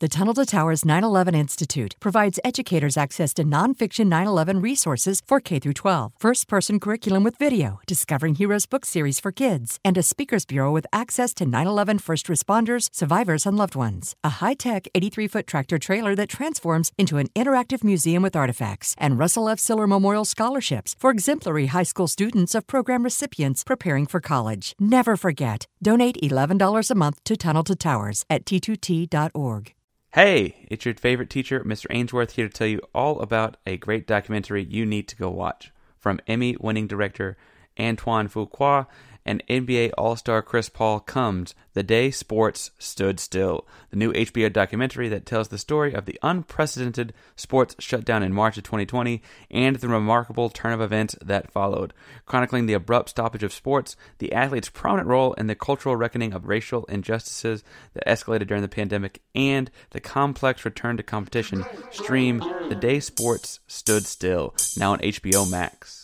The Tunnel to Towers 9/11 Institute provides educators access to nonfiction 9/11 resources for K through 12, first-person curriculum with video, Discovering Heroes book series for kids, and a speakers bureau with access to 9/11 first responders, survivors, and loved ones. A high-tech 83-foot tractor trailer that transforms into an interactive museum with artifacts, and Russell F. Siller Memorial scholarships for exemplary high school students of program recipients preparing for college. Never forget. Donate $11 a month to Tunnel to Towers at t2t.org. Hey, it's your favorite teacher, Mr. Ainsworth, here to tell you all about a great documentary you need to go watch from Emmy winning director Antoine Fuqua and NBA All Star Chris Paul comes The Day Sports Stood Still, the new HBO documentary that tells the story of the unprecedented sports shutdown in March of 2020 and the remarkable turn of events that followed, chronicling the abrupt stoppage of sports, the athletes' prominent role in the cultural reckoning of racial injustices that escalated during the pandemic, and the complex return to competition. Stream The Day Sports Stood Still, now on HBO Max.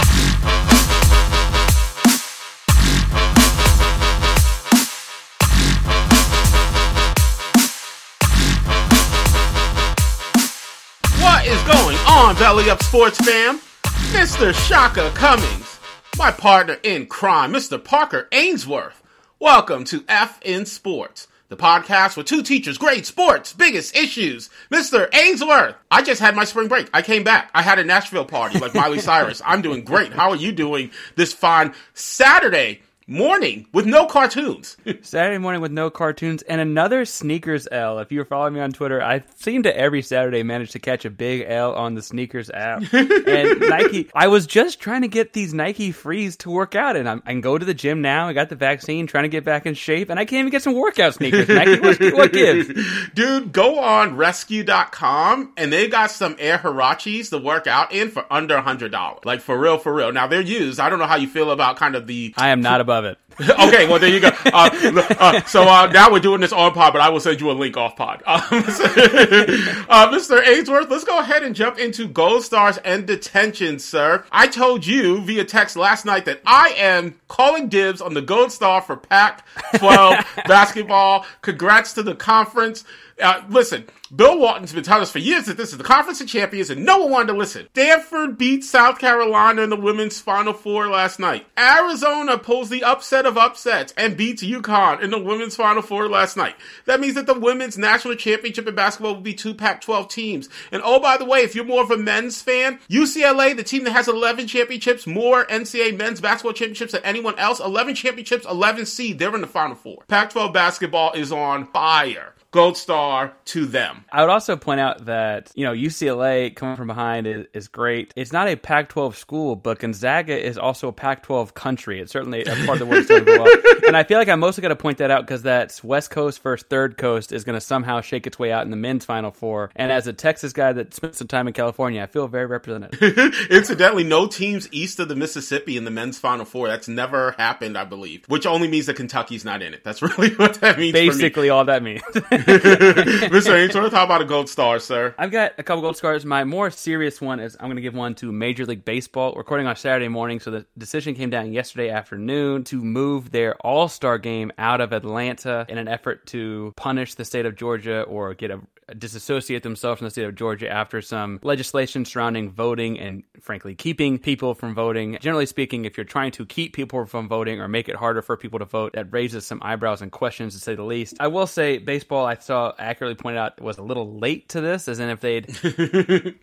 On, Belly Up Sports fam? Mr. Shaka Cummings, my partner in crime, Mr. Parker Ainsworth. Welcome to F in Sports, the podcast with two teachers, grade sports, biggest issues. Mr. Ainsworth, I just had my spring break. I came back. I had a Nashville party like Miley Cyrus. I'm doing great. How are you doing this fine Saturday? Morning with no cartoons. Saturday morning with no cartoons and another sneakers L. If you were following me on Twitter, I seem to every Saturday manage to catch a big L on the sneakers app. and Nike, I was just trying to get these Nike frees to work out, and I'm, I can go to the gym now. I got the vaccine, trying to get back in shape, and I can't even get some workout sneakers. Nike, what, what gives? Dude, go on rescue.com and they got some Air Huaraches to work out in for under a $100. Like for real, for real. Now they're used. I don't know how you feel about kind of the. I am not above it. okay, well there you go. Uh, uh, so uh, now we're doing this on pod, but I will send you a link off pod. Um, uh, Mr. Ainsworth, let's go ahead and jump into Gold Stars and detention, sir. I told you via text last night that I am calling dibs on the Gold Star for Pac-12 basketball. Congrats to the conference. Uh, listen, Bill Walton's been telling us for years that this is the Conference of Champions, and no one wanted to listen. Stanford beat South Carolina in the women's Final Four last night. Arizona pulls the upset of upsets and beats UConn in the women's Final Four last night. That means that the women's national championship in basketball will be two Pac-12 teams. And oh, by the way, if you're more of a men's fan, UCLA, the team that has 11 championships, more NCAA men's basketball championships than anyone else, 11 championships, 11 seed, they're in the Final Four. Pac-12 basketball is on fire. Gold star to them. I would also point out that, you know, UCLA coming from behind is, is great. It's not a Pac 12 school, but Gonzaga is also a Pac 12 country. It's certainly a part of the doing well. And I feel like I'm mostly going to point that out because that's West Coast versus Third Coast is going to somehow shake its way out in the men's Final Four. And as a Texas guy that spent some time in California, I feel very represented. Incidentally, no teams east of the Mississippi in the men's Final Four. That's never happened, I believe, which only means that Kentucky's not in it. That's really what that means. Basically, all that means. Mr. Ainsworth, how about a gold star, sir? I've got a couple gold stars. My more serious one is I'm going to give one to Major League Baseball. Recording on Saturday morning, so the decision came down yesterday afternoon to move their All Star game out of Atlanta in an effort to punish the state of Georgia or get a disassociate themselves from the state of Georgia after some legislation surrounding voting and, frankly, keeping people from voting. Generally speaking, if you're trying to keep people from voting or make it harder for people to vote, that raises some eyebrows and questions to say the least. I will say, baseball, I saw accurately pointed out, was a little late to this, as in if they'd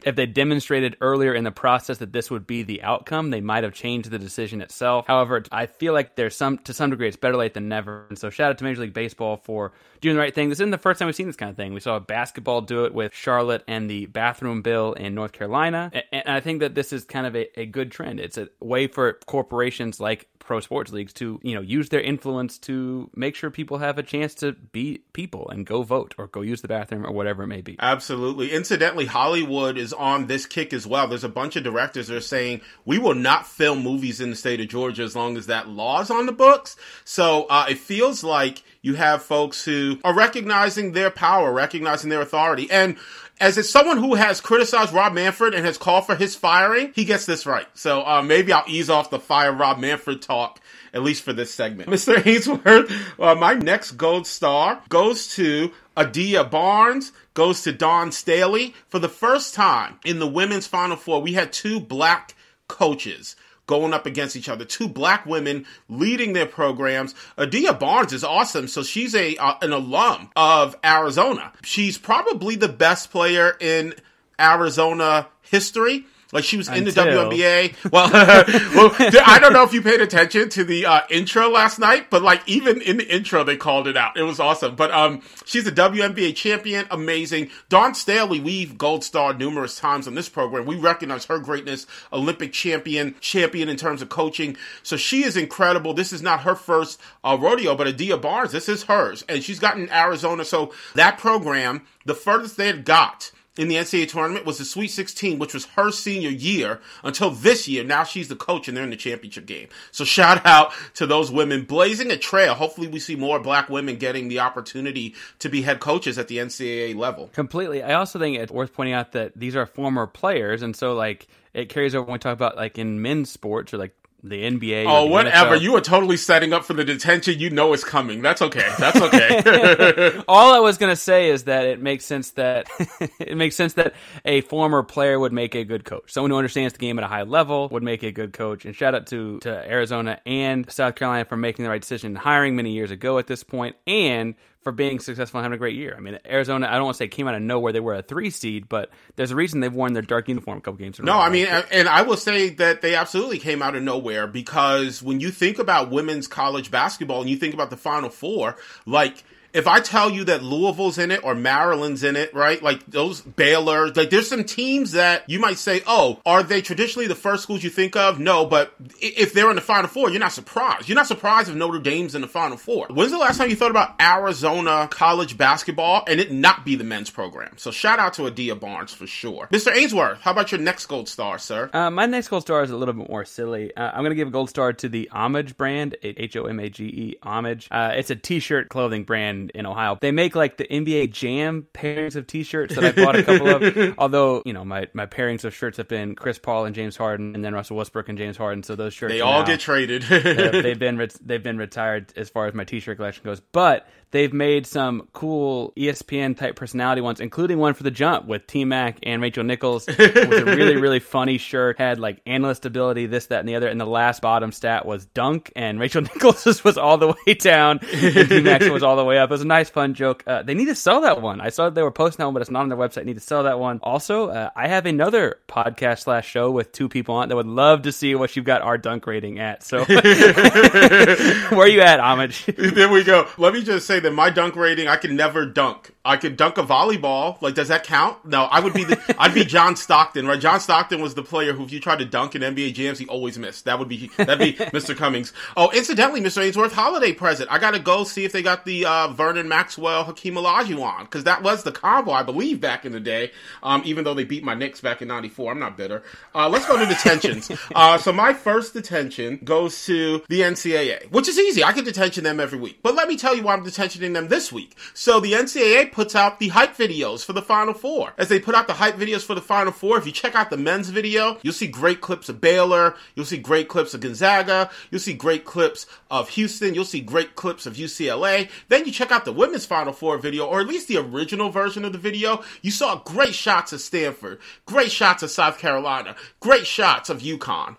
if they demonstrated earlier in the process that this would be the outcome, they might have changed the decision itself. However, I feel like there's some to some degree it's better late than never. And so shout out to Major League Baseball for doing the right thing. This isn't the first time we've seen this kind of thing. We saw basketball do it with Charlotte and the bathroom bill in North Carolina. And I think that this is kind of a, a good trend. It's a way for corporations like pro sports leagues to, you know, use their influence to make sure people have a chance to be people and go vote or go use the bathroom or whatever it may be. Absolutely. Incidentally, Hollywood is on this kick as well. There's a bunch of directors that are saying we will not film movies in the state of Georgia as long as that law's on the books. So uh, it feels like you have folks who are recognizing their power, recognizing their authority. And as if someone who has criticized Rob Manfred and has called for his firing, he gets this right. So uh, maybe I'll ease off the fire Rob Manfred talk, at least for this segment. Mr. Ainsworth, uh, my next gold star goes to Adia Barnes, goes to Dawn Staley. For the first time in the women's Final Four, we had two black coaches going up against each other. Two black women leading their programs. Adia Barnes is awesome. So she's a uh, an alum of Arizona. She's probably the best player in Arizona history. Like she was Until. in the WNBA. Well, well, I don't know if you paid attention to the uh, intro last night, but like even in the intro, they called it out. It was awesome. But um, she's a WNBA champion, amazing. Dawn Staley, we've gold starred numerous times on this program. We recognize her greatness, Olympic champion, champion in terms of coaching. So she is incredible. This is not her first uh, rodeo, but Adia Barnes, this is hers, and she's gotten Arizona. So that program, the furthest they had got in the NCAA tournament was the Sweet 16, which was her senior year until this year. Now she's the coach and they're in the championship game. So shout out to those women blazing a trail. Hopefully we see more black women getting the opportunity to be head coaches at the NCAA level. Completely. I also think it's worth pointing out that these are former players. And so like it carries over when we talk about like in men's sports or like the NBA. Oh, the whatever. NFL. You are totally setting up for the detention. You know it's coming. That's okay. That's okay. All I was going to say is that it makes sense that it makes sense that a former player would make a good coach. Someone who understands the game at a high level would make a good coach. And shout out to to Arizona and South Carolina for making the right decision, hiring many years ago at this point, and for being successful and having a great year. I mean, Arizona, I don't want to say came out of nowhere. They were a three seed, but there's a reason they've worn their dark uniform a couple games. no, I mean, and I will say that they absolutely came out of nowhere because when you think about women's college basketball and you think about the Final Four, like – if I tell you that Louisville's in it or Maryland's in it, right? Like those Baylor, like there's some teams that you might say, oh, are they traditionally the first schools you think of? No, but if they're in the Final Four, you're not surprised. You're not surprised if Notre Dame's in the Final Four. When's the last time you thought about Arizona college basketball and it not be the men's program? So shout out to Adia Barnes for sure. Mr. Ainsworth, how about your next gold star, sir? Uh, my next gold star is a little bit more silly. Uh, I'm going to give a gold star to the Homage brand, H O M A G E, Homage. Uh, it's a t-shirt clothing brand in Ohio. They make like the NBA Jam pairings of T-shirts that I bought a couple of. Although you know my my pairings of shirts have been Chris Paul and James Harden, and then Russell Westbrook and James Harden. So those shirts they all now, get traded. they've been they've been retired as far as my T-shirt collection goes. But they've made some cool ESPN type personality ones, including one for the jump with T Mac and Rachel Nichols. It was a really, really funny shirt. Had like analyst ability, this, that, and the other. And the last bottom stat was dunk, and Rachel Nichols was all the way down, and T Mac was all the way up. It was a nice, fun joke. Uh, they need to sell that one. I saw they were posting that one, but it's not on their website. Need to sell that one. Also, uh, I have another podcast slash show with two people on that would love to see what you've got our dunk rating at. So, where are you at, Homage? there we go. Let me just say that my dunk rating, I can never dunk I could dunk a volleyball. Like, does that count? No, I would be the, I'd be John Stockton, right? John Stockton was the player who, if you tried to dunk in NBA jams, he always missed. That would be that'd be Mr. Cummings. Oh, incidentally, Mr. Ainsworth, holiday present. I gotta go see if they got the uh, Vernon Maxwell Hakeem Olajuwon because that was the combo, I believe, back in the day. Um, even though they beat my Knicks back in '94, I'm not bitter. Uh, let's go to detentions. uh, so my first detention goes to the NCAA, which is easy. I can detention them every week, but let me tell you why I'm detentioning them this week. So the NCAA puts out the hype videos for the Final Four. As they put out the hype videos for the Final Four, if you check out the men's video, you'll see great clips of Baylor, you'll see great clips of Gonzaga, you'll see great clips of Houston, you'll see great clips of UCLA. Then you check out the women's Final Four video, or at least the original version of the video, you saw great shots of Stanford, great shots of South Carolina, great shots of UConn.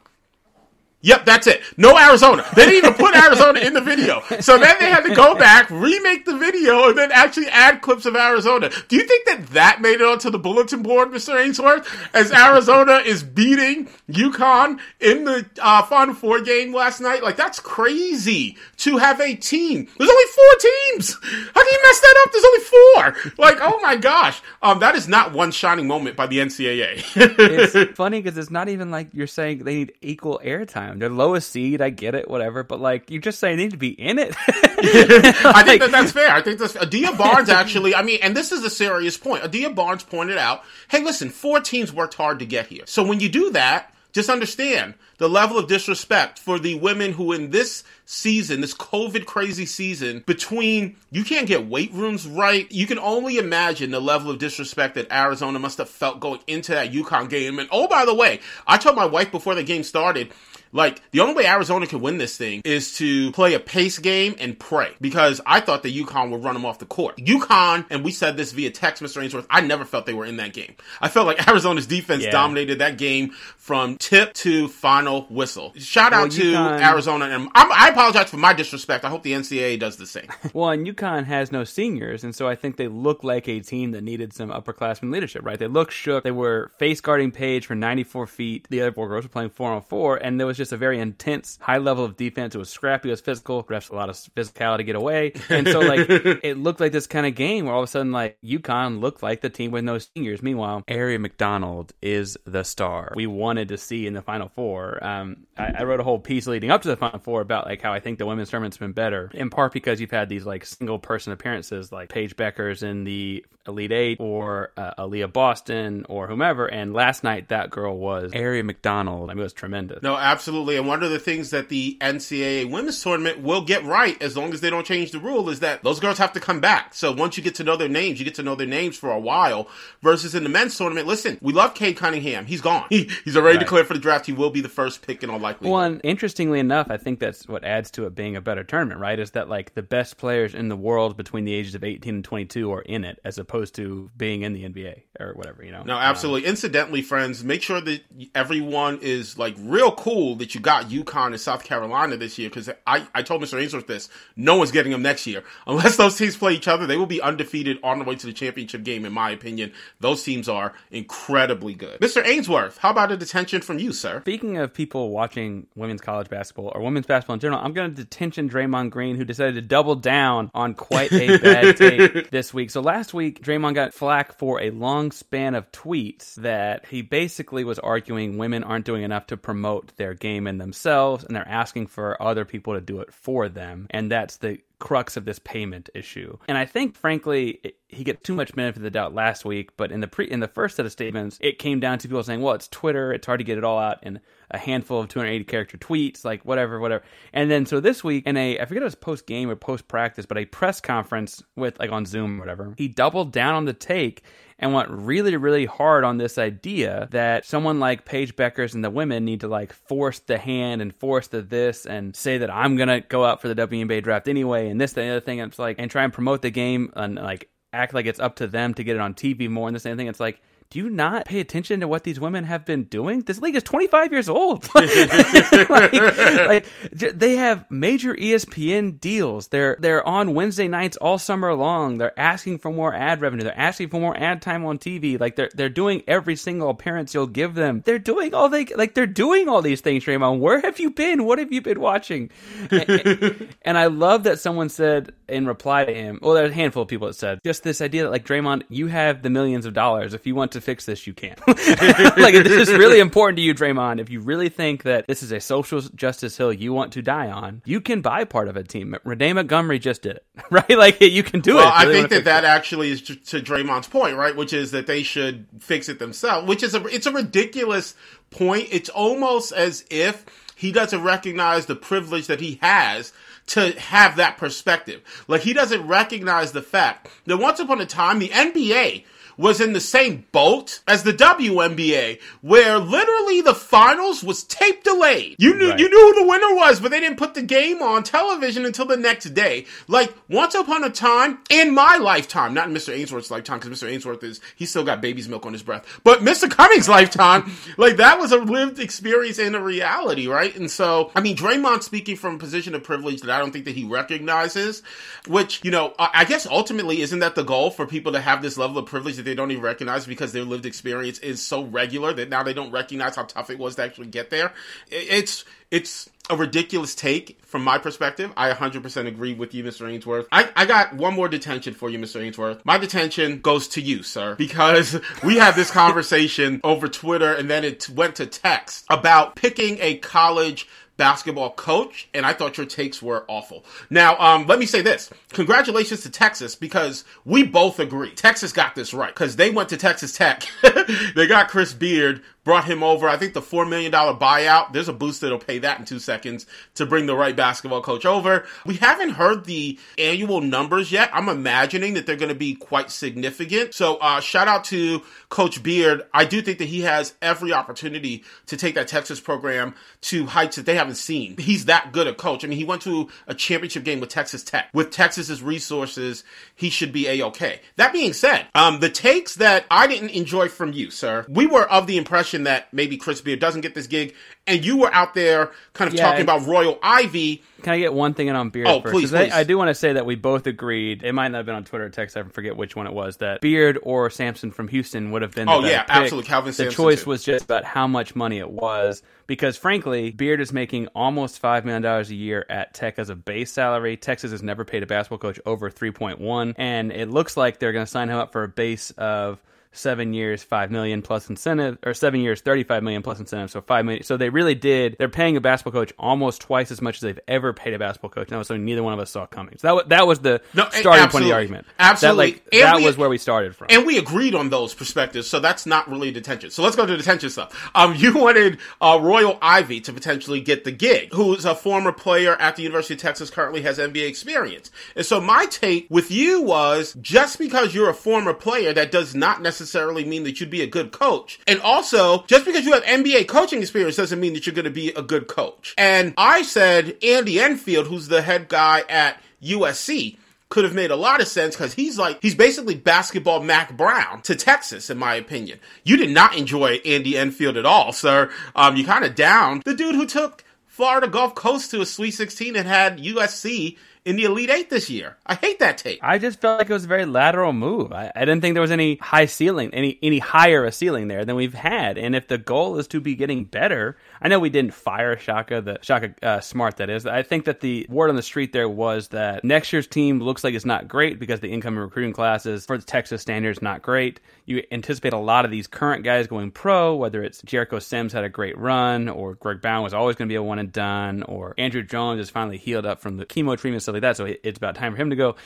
Yep, that's it. No Arizona. They didn't even put Arizona in the video. So then they had to go back, remake the video, and then actually add clips of Arizona. Do you think that that made it onto the bulletin board, Mr. Ainsworth? As Arizona is beating UConn in the uh, Final Four game last night? Like, that's crazy to have a team. There's only four teams. How can you mess that up? There's only four. Like, oh my gosh. Um, that is not one shining moment by the NCAA. it's funny because it's not even like you're saying they need equal airtime time. They're lowest seed. I get it, whatever. But like, you just say they need to be in it. I think that that's fair. I think that's Adia Barnes actually. I mean, and this is a serious point. Adia Barnes pointed out, hey, listen, four teams worked hard to get here. So when you do that, just understand the level of disrespect for the women who in this season, this COVID crazy season, between you can't get weight rooms right. You can only imagine the level of disrespect that Arizona must have felt going into that UConn game. And oh, by the way, I told my wife before the game started, like, the only way Arizona can win this thing is to play a pace game and pray because I thought that UConn would run them off the court. UConn, and we said this via text, Mr. Ainsworth, I never felt they were in that game. I felt like Arizona's defense yeah. dominated that game from tip to final whistle. Shout out well, to UConn... Arizona, and I'm, i apologize for my disrespect. I hope the NCAA does the same. well, and UConn has no seniors, and so I think they look like a team that needed some upperclassmen leadership, right? They look shook. They were face guarding Paige for 94 feet. The other four girls were playing four on four, and there was just a very intense, high level of defense. It was scrappy, it was physical. Refs a lot of physicality to get away, and so like it looked like this kind of game where all of a sudden like UConn looked like the team with no seniors. Meanwhile, Aari McDonald is the star we wanted to see in the Final Four. Um, I, I wrote a whole piece leading up to the Final Four about like how I think the women's tournament's been better, in part because you've had these like single person appearances like Paige Bueckers in the Elite Eight or uh, Aliyah Boston or whomever. And last night that girl was Aari McDonald. I mean, it was tremendous. No, absolutely. And one of the things that the NCAA women's tournament will get right, as long as they don't change the rule, is that those girls have to come back. So once you get to know their names, you get to know their names for a while. Versus in the men's tournament, listen, we love Cade Cunningham. He's gone. He, he's already right. declared for the draft. He will be the first pick in all likelihood. Well, and interestingly enough, I think that's what adds to it being a better tournament, right? Is that like the best players in the world between the ages of 18 and 22 are in it, as opposed to being in the NBA or whatever, you know? No, absolutely. Um, Incidentally, friends, make sure that everyone is like real cool that you got UConn in South Carolina this year because I, I told Mr. Ainsworth this. No one's getting them next year. Unless those teams play each other, they will be undefeated on the way to the championship game, in my opinion. Those teams are incredibly good. Mr. Ainsworth, how about a detention from you, sir? Speaking of people watching women's college basketball or women's basketball in general, I'm going to detention Draymond Green, who decided to double down on quite a bad take this week. So last week, Draymond got flack for a long span of tweets that he basically was arguing women aren't doing enough to promote their game in themselves and they're asking for other people to do it for them. And that's the crux of this payment issue. And I think, frankly, it, he get too much benefit of the doubt last week. But in the pre in the first set of statements, it came down to people saying, "Well, it's Twitter. It's hard to get it all out in a handful of 280 character tweets, like whatever, whatever." And then so this week, in a I forget it was post game or post practice, but a press conference with like on Zoom or whatever, he doubled down on the take and went really, really hard on this idea that someone like Paige Bueckers and the women need to like force the hand and force the this and say that I'm gonna go out for the WNBA draft anyway and this the other thing. And it's like and try and promote the game and like act like it's up to them to get it on TV more and the same thing. It's like do you not pay attention to what these women have been doing? This league is 25 years old. like, like, they have major ESPN deals. They're they're on Wednesday nights all summer long. They're asking for more ad revenue. They're asking for more ad time on TV. Like they're they're doing every single appearance you'll give them. They're doing all they like. They're doing all these things, Draymond. Where have you been? What have you been watching? and, and I love that someone said in reply to him. Well, there's a handful of people that said just this idea that like Draymond, you have the millions of dollars. If you want to fix this, you can't. like this is really important to you, Draymond. If you really think that this is a social justice hill you want to die on, you can buy part of a team. Renee Montgomery just did it, right? Like you can do well, it. I think that that it. actually is to, to Draymond's point, right? Which is that they should fix it themselves. Which is a it's a ridiculous point. It's almost as if he doesn't recognize the privilege that he has to have that perspective. Like he doesn't recognize the fact that once upon a time the NBA was in the same boat as the WNBA, where literally the finals was tape delayed. You knew right. you knew who the winner was, but they didn't put the game on television until the next day. Like once upon a time in my lifetime, not in Mr. Ainsworth's lifetime, because Mr. Ainsworth is he still got baby's milk on his breath, but Mr. Cummings' lifetime, like that was a lived experience and a reality, right? And so, I mean, Draymond speaking from a position of privilege that I don't think that he recognizes, which you know, I guess ultimately isn't that the goal for people to have this level of privilege that they don't even recognize because their lived experience is so regular that now they don't recognize how tough it was to actually get there. It's it's a ridiculous take from my perspective. I 100% agree with you, Mr. Ainsworth. I, I got one more detention for you, Mr. Ainsworth. My detention goes to you, sir, because we had this conversation over Twitter and then it went to text about picking a college basketball coach, and I thought your takes were awful. Now, um, let me say this. Congratulations to Texas because we both agree. Texas got this right because they went to Texas Tech. they got Chris Beard, brought him over. I think the $4 million buyout, there's a boost that'll pay that in two seconds to bring the right basketball coach over. We haven't heard the annual numbers yet. I'm imagining that they're going to be quite significant. So, uh, shout out to Coach Beard. I do think that he has every opportunity to take that Texas program to heights that they haven't seen. He's that good a coach. I mean, he went to a championship game with Texas Tech. With Texas's resources, he should be a-okay. That being said, um, the takes that I didn't enjoy from you, sir, we were of the impression that maybe Chris Beard doesn't get this gig, and you were out there kind of yeah, talking about Royal Ivey. Can I get one thing in on Beard? Oh, first? please, please. I, I, do want to say that we both agreed. It might not have been on Twitter or text. I forget which one it was. That Beard or Sampson from Houston would have been. oh yeah, pick. absolutely. Kelvin. The Sampson choice too. was just about how much money it was. Because frankly, Beard is making almost five million dollars a year at Tech as a base salary. Texas has never paid a basketball coach over three point one, and it looks like they're going to sign him up for a base of seven years, five million plus incentive, or seven years, thirty-five million plus incentive. So five million. So they really did. They're paying a basketball coach almost twice as much as they've ever paid a basketball coach. Now, so neither one of us saw coming. So that was, that was the no, starting point of the argument. Absolutely, that, like, that we, was where we started from, and we agreed on those perspectives. So that's not really detention. So let's go to detention stuff. Um, you wanted uh, Royal Ivey to potentially get the gig, who's a former player at the University of Texas, currently has NBA experience. And so my take with you was just because you're a former player, that does not necessarily mean that you'd be a good coach. And also, just because you have NBA coaching experience doesn't mean that you're going to be a good coach. And I said Andy Enfield, who's the head guy at USC, could have made a lot of sense because he's like he's basically basketball Mack Brown to Texas, in my opinion. You did not enjoy Andy Enfield at all, sir. Um, you kind of down the dude who took Florida Gulf Coast to a Sweet 16 and had USC in the Elite Eight this year. I hate that tape. I just felt like it was a very lateral move. I, I, didn't think there was any high ceiling, any any higher a ceiling there than we've had. And if the goal is to be getting better, I know we didn't fire Shaka, the Shaka uh, Smart. That is, I think that the word on the street there was that next year's team looks like it's not great because the incoming recruiting classes for the Texas standards not great. You anticipate a lot of these current guys going pro, whether it's Jericho Sims had a great run, or Greg Brown was always going to be a one and done, or Andrew Jones is finally healed up from the chemo treatment, stuff like that. So it's about time for him to go.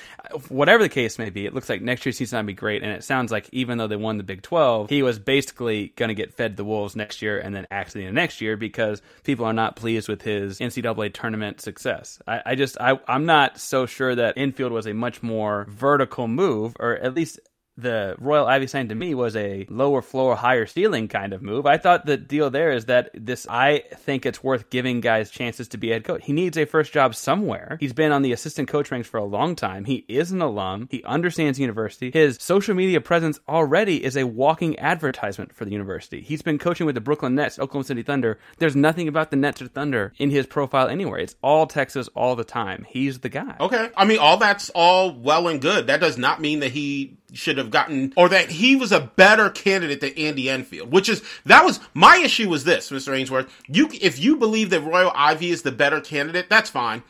Whatever the case may be, it looks like next year's season might be great, and it sounds like even though they won the Big Twelve, he was basically going to get fed the wolves next year, and then actually the next year because people are not pleased with his NCAA tournament success. I, I just I, I'm not so sure that Enfield was a much more vertical move, or at least the Royal Ivey sign to me was a lower floor, higher ceiling kind of move. I thought the deal there is that this, I think it's worth giving guys chances to be head coach. He needs a first job somewhere. He's been on the assistant coach ranks for a long time. He is an alum. He understands university. His social media presence already is a walking advertisement for the university. He's been coaching with the Brooklyn Nets, Oklahoma City Thunder. There's nothing about the Nets or Thunder in his profile anywhere. It's all Texas all the time. He's the guy. Okay. I mean, all that's all well and good. That does not mean that he should have gotten or that he was a better candidate than Andy Enfield, which is that was my issue was this, Mr. Ainsworth. You if you believe that Royal Ivey is the better candidate, that's fine.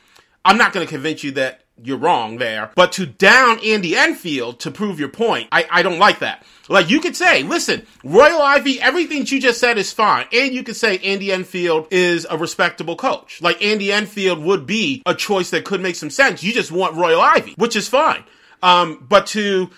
I'm not going to convince you that you're wrong there. But to down Andy Enfield to prove your point, I, I don't like that. Like you could say, listen, Royal Ivey, everything you just said is fine. And you could say Andy Enfield is a respectable coach. Like Andy Enfield would be a choice that could make some sense. You just want Royal Ivey, which is fine. Um, but to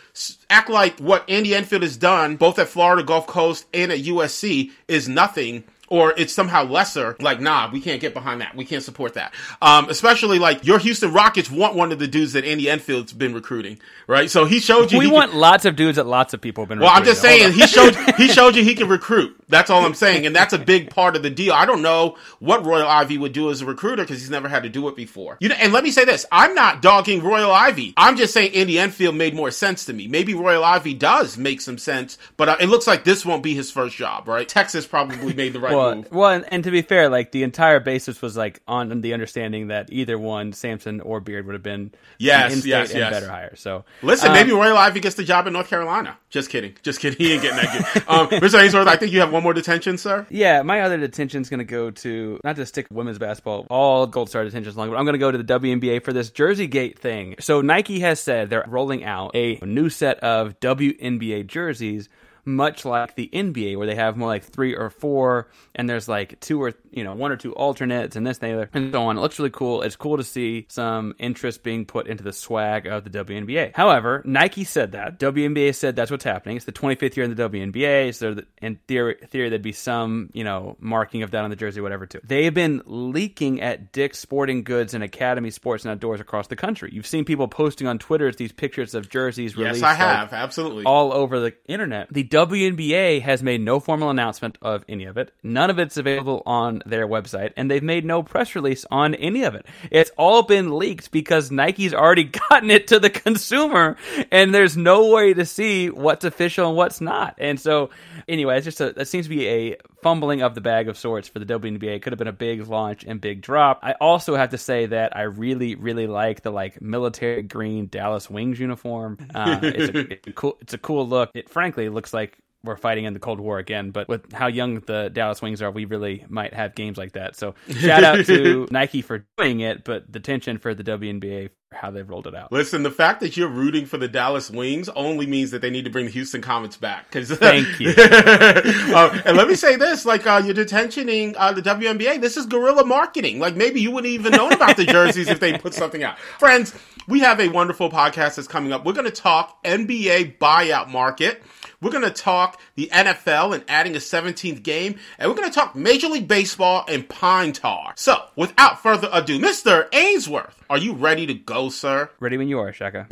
act like what Andy Enfield has done, both at Florida Gulf Coast and at USC, is nothing or it's somehow lesser, like, nah, we can't get behind that. We can't support that. Um, especially like your Houston Rockets want one of the dudes that Andy Enfield's been recruiting, right? So he showed you. We want can, lots of dudes that lots of people have been Well, I'm just saying, he showed, he showed you he can recruit. That's all I'm saying. And that's a big part of the deal. I don't know what Royal Ivey would do as a recruiter because he's never had to do it before. You know, and let me say this. I'm not dogging Royal Ivey. I'm just saying Andy Enfield made more sense to me. Maybe Royal Ivey does make some sense, but uh, it looks like this won't be his first job, right? Texas probably made the right well, move. Well, and, and, to be fair, like the entire basis was like on the understanding that either one, Sampson or Beard, would have been yes, yes, and yes. better hire. So listen, um, maybe Royal Ivey gets the job in North Carolina. Just kidding, just kidding. He ain't getting that good. um, Mr. Ainsworth, I think you have one more detention, sir. Yeah, my other detention is going to go to not to stick women's basketball, all Gold Star detentions long, but I'm going to go to the WNBA for this Jersey Gate thing. So Nike has said they're rolling out a new set of WNBA jerseys much like the NBA, where they have more like three or four, and there's like two or you know one or two alternates, and this and other, and so on. It looks really cool. It's cool to see some interest being put into the swag of the WNBA. However, Nike said that WNBA said that's what's happening. It's the 25th year in the WNBA, so in theory, theory there'd be some you know marking of that on the jersey, whatever. Too. They have been leaking at Dick's Sporting Goods and Academy Sports and Outdoors across the country. You've seen people posting on Twitter these pictures of jerseys released. Yes, I have like, absolutely all over the internet. The WNBA has made no formal announcement of any of it. None of it's available on their website, and they've made no press release on any of it. It's all been leaked because Nike's already gotten it to the consumer, and there's no way to see what's official and what's not. And so, anyway, it's just a, that seems to be a fumbling of the bag of sorts for the WNBA. It could have been a big launch and big drop. I also have to say that I really, really like the like military green Dallas Wings uniform. Uh, it's, a, it's a cool, it's a cool look. It frankly looks like we're fighting in the Cold War again. But with how young the Dallas Wings are, we really might have games like that. So shout out to Nike for doing it, but the tension for the WNBA for how they've rolled it out. Listen, the fact that you're rooting for the Dallas Wings only means that they need to bring the Houston Comets back. Cause, Thank you. uh, and let me say this: like uh, you're detentioning uh, the WNBA. This is guerrilla marketing. Like maybe you wouldn't even know about the jerseys if they put something out. Friends, we have a wonderful podcast that's coming up. We're going to talk NBA buyout market. We're going to talk the NFL and adding a 17th game, and we're going to talk Major League Baseball and pine tar. So, without further ado, Mr. Ainsworth, are you ready to go, sir? Ready when you are, Shaka.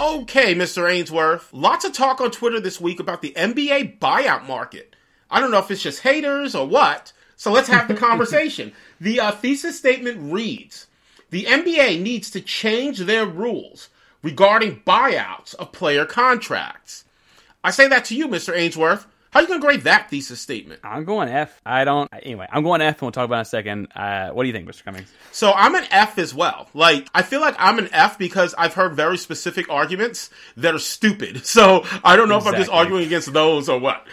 Okay, Mr. Ainsworth. Lots of talk on Twitter this week about the NBA buyout market. I don't know if it's just haters or what, so let's have the conversation. The uh, thesis statement reads The NBA needs to change their rules regarding buyouts of player contracts. I say that to you, Mr. Ainsworth. How are you going to grade that thesis statement? I'm going F. I don't. Anyway, I'm going F, and we'll talk about it in a second. Uh, what do you think, Mr. Cummings? So I'm an F as well. Like, I feel like I'm an F because I've heard very specific arguments that are stupid. So I don't know exactly. if I'm just arguing against those or what.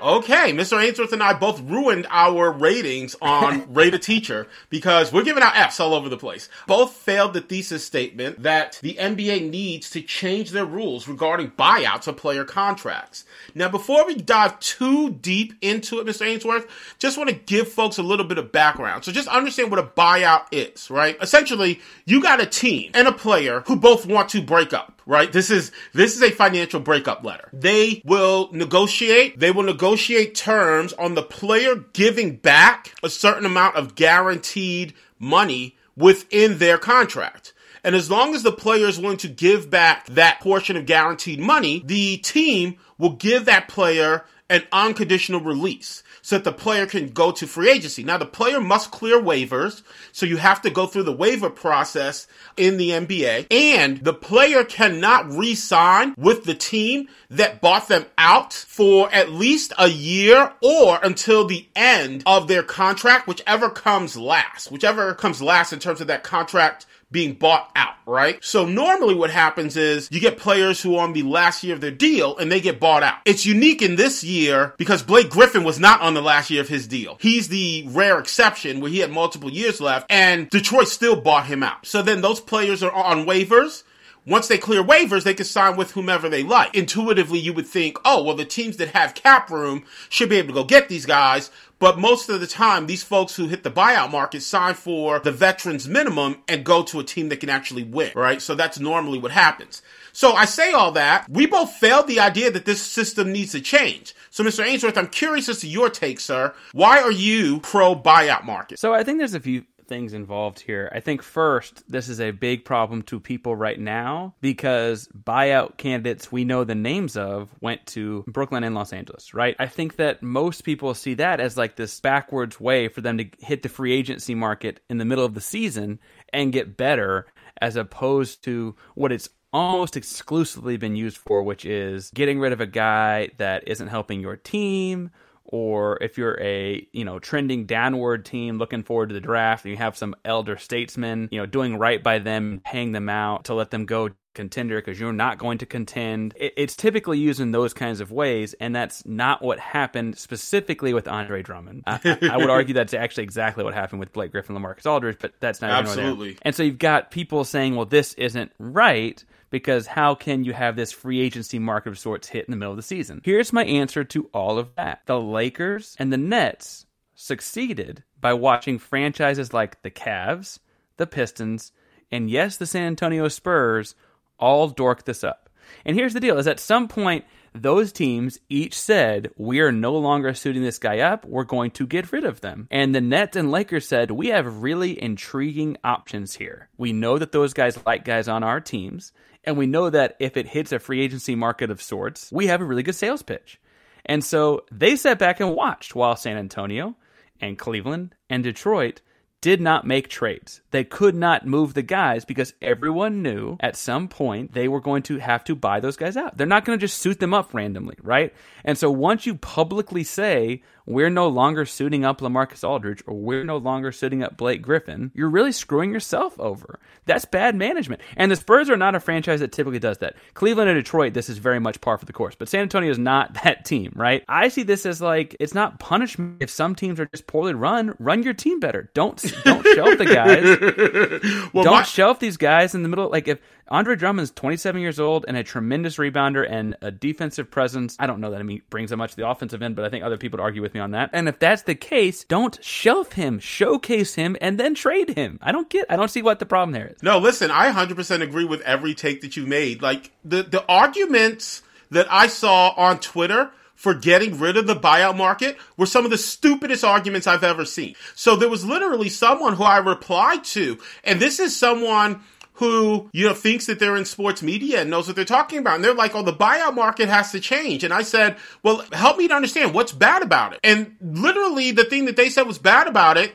Okay, Mr. Ainsworth and I both ruined our ratings on Rate a Teacher because we're giving out Fs all over the place. Both failed the thesis statement that the NBA needs to change their rules regarding buyouts of player contracts. Now, before we dive too deep into it, Mr. Ainsworth, just want to give folks a little bit of background. So just understand what a buyout is, right? Essentially, you got a team and a player who both want to break up right? This is this is a financial breakup letter. They will negotiate, they will negotiate terms on the player giving back a certain amount of guaranteed money within their contract. And as long as the player is willing to give back that portion of guaranteed money, the team will give that player an unconditional release so that the player can go to free agency. Now, the player must clear waivers, so you have to go through the waiver process in the NBA, and the player cannot re-sign with the team that bought them out for at least a year or until the end of their contract, whichever comes last, whichever comes last in terms of that contract being bought out, right? So normally what happens is you get players who are on the last year of their deal and they get bought out. It's unique in this year because Blake Griffin was not on the last year of his deal. He's the rare exception where he had multiple years left and Detroit still bought him out. So then those players are on waivers once they clear waivers, they can sign with whomever they like. Intuitively, you would think, oh, well, the teams that have cap room should be able to go get these guys. But most of the time, these folks who hit the buyout market sign for the veterans minimum and go to a team that can actually win, right? So that's normally what happens. So I say all that. We both failed the idea that this system needs to change. So, Mr. Ainsworth, I'm curious as to your take, sir. Why are you pro buyout market? So I think there's a few things involved here. I think first, this is a big problem to people right now because buyout candidates we know the names of went to Brooklyn and Los Angeles, right? I think that most people see that as like this backwards way for them to hit the free agency market in the middle of the season and get better as opposed to what it's almost exclusively been used for, which is getting rid of a guy that isn't helping your team or if you're a you know trending downward team looking forward to the draft and you have some elder statesmen you know doing right by them paying them out to let them go contender because you're not going to contend it's typically used in those kinds of ways and that's not what happened specifically with andre drummond. I, I would argue that's actually exactly what happened with blake griffin lamarcus aldridge but that's not absolutely. And so you've got people saying well this isn't right because how can you have this free agency market of sorts hit in the middle of the season? Here's my answer to all of that. The Lakers and the Nets succeeded by watching franchises like the Cavs, the Pistons, and yes, the San Antonio Spurs all dork this up. And here's the deal is at some point those teams each said, We are no longer suiting this guy up. We're going to get rid of them. And the Nets and Lakers said, We have really intriguing options here. We know that those guys like guys on our teams. And we know that if it hits a free agency market of sorts, we have a really good sales pitch. And so they sat back and watched while San Antonio and Cleveland and Detroit did not make trades. They could not move the guys because everyone knew at some point they were going to have to buy those guys out. They're not going to just suit them up randomly, right? And so once you publicly say, we're no longer suiting up Lamarcus Aldridge or we're no longer suiting up Blake Griffin, you're really screwing yourself over. That's bad management. And the Spurs are not a franchise that typically does that. Cleveland and Detroit, this is very much par for the course, but San Antonio is not that team, right? I see this as like it's not punishment if some teams are just poorly run. Run your team better. Don't don't shelf the guys. well, don't my- shelf these guys in the middle. Like if Andre Drummond's 27 years old and a tremendous rebounder and a defensive presence. I don't know that I mean brings that much to the offensive end, but I think other people would argue with me on that. And if that's the case, don't shelf him, showcase him, and then trade him. I don't get. I don't see what the problem there is. No, listen, I 100% agree with every take that you made. Like the the arguments that I saw on Twitter for getting rid of the buyout market were some of the stupidest arguments I've ever seen. So there was literally someone who I replied to, and this is someone who, you know, thinks that they're in sports media and knows what they're talking about. And they're like, oh, the buyout market has to change. And I said, well, help me to understand what's bad about it. And literally the thing that they said was bad about it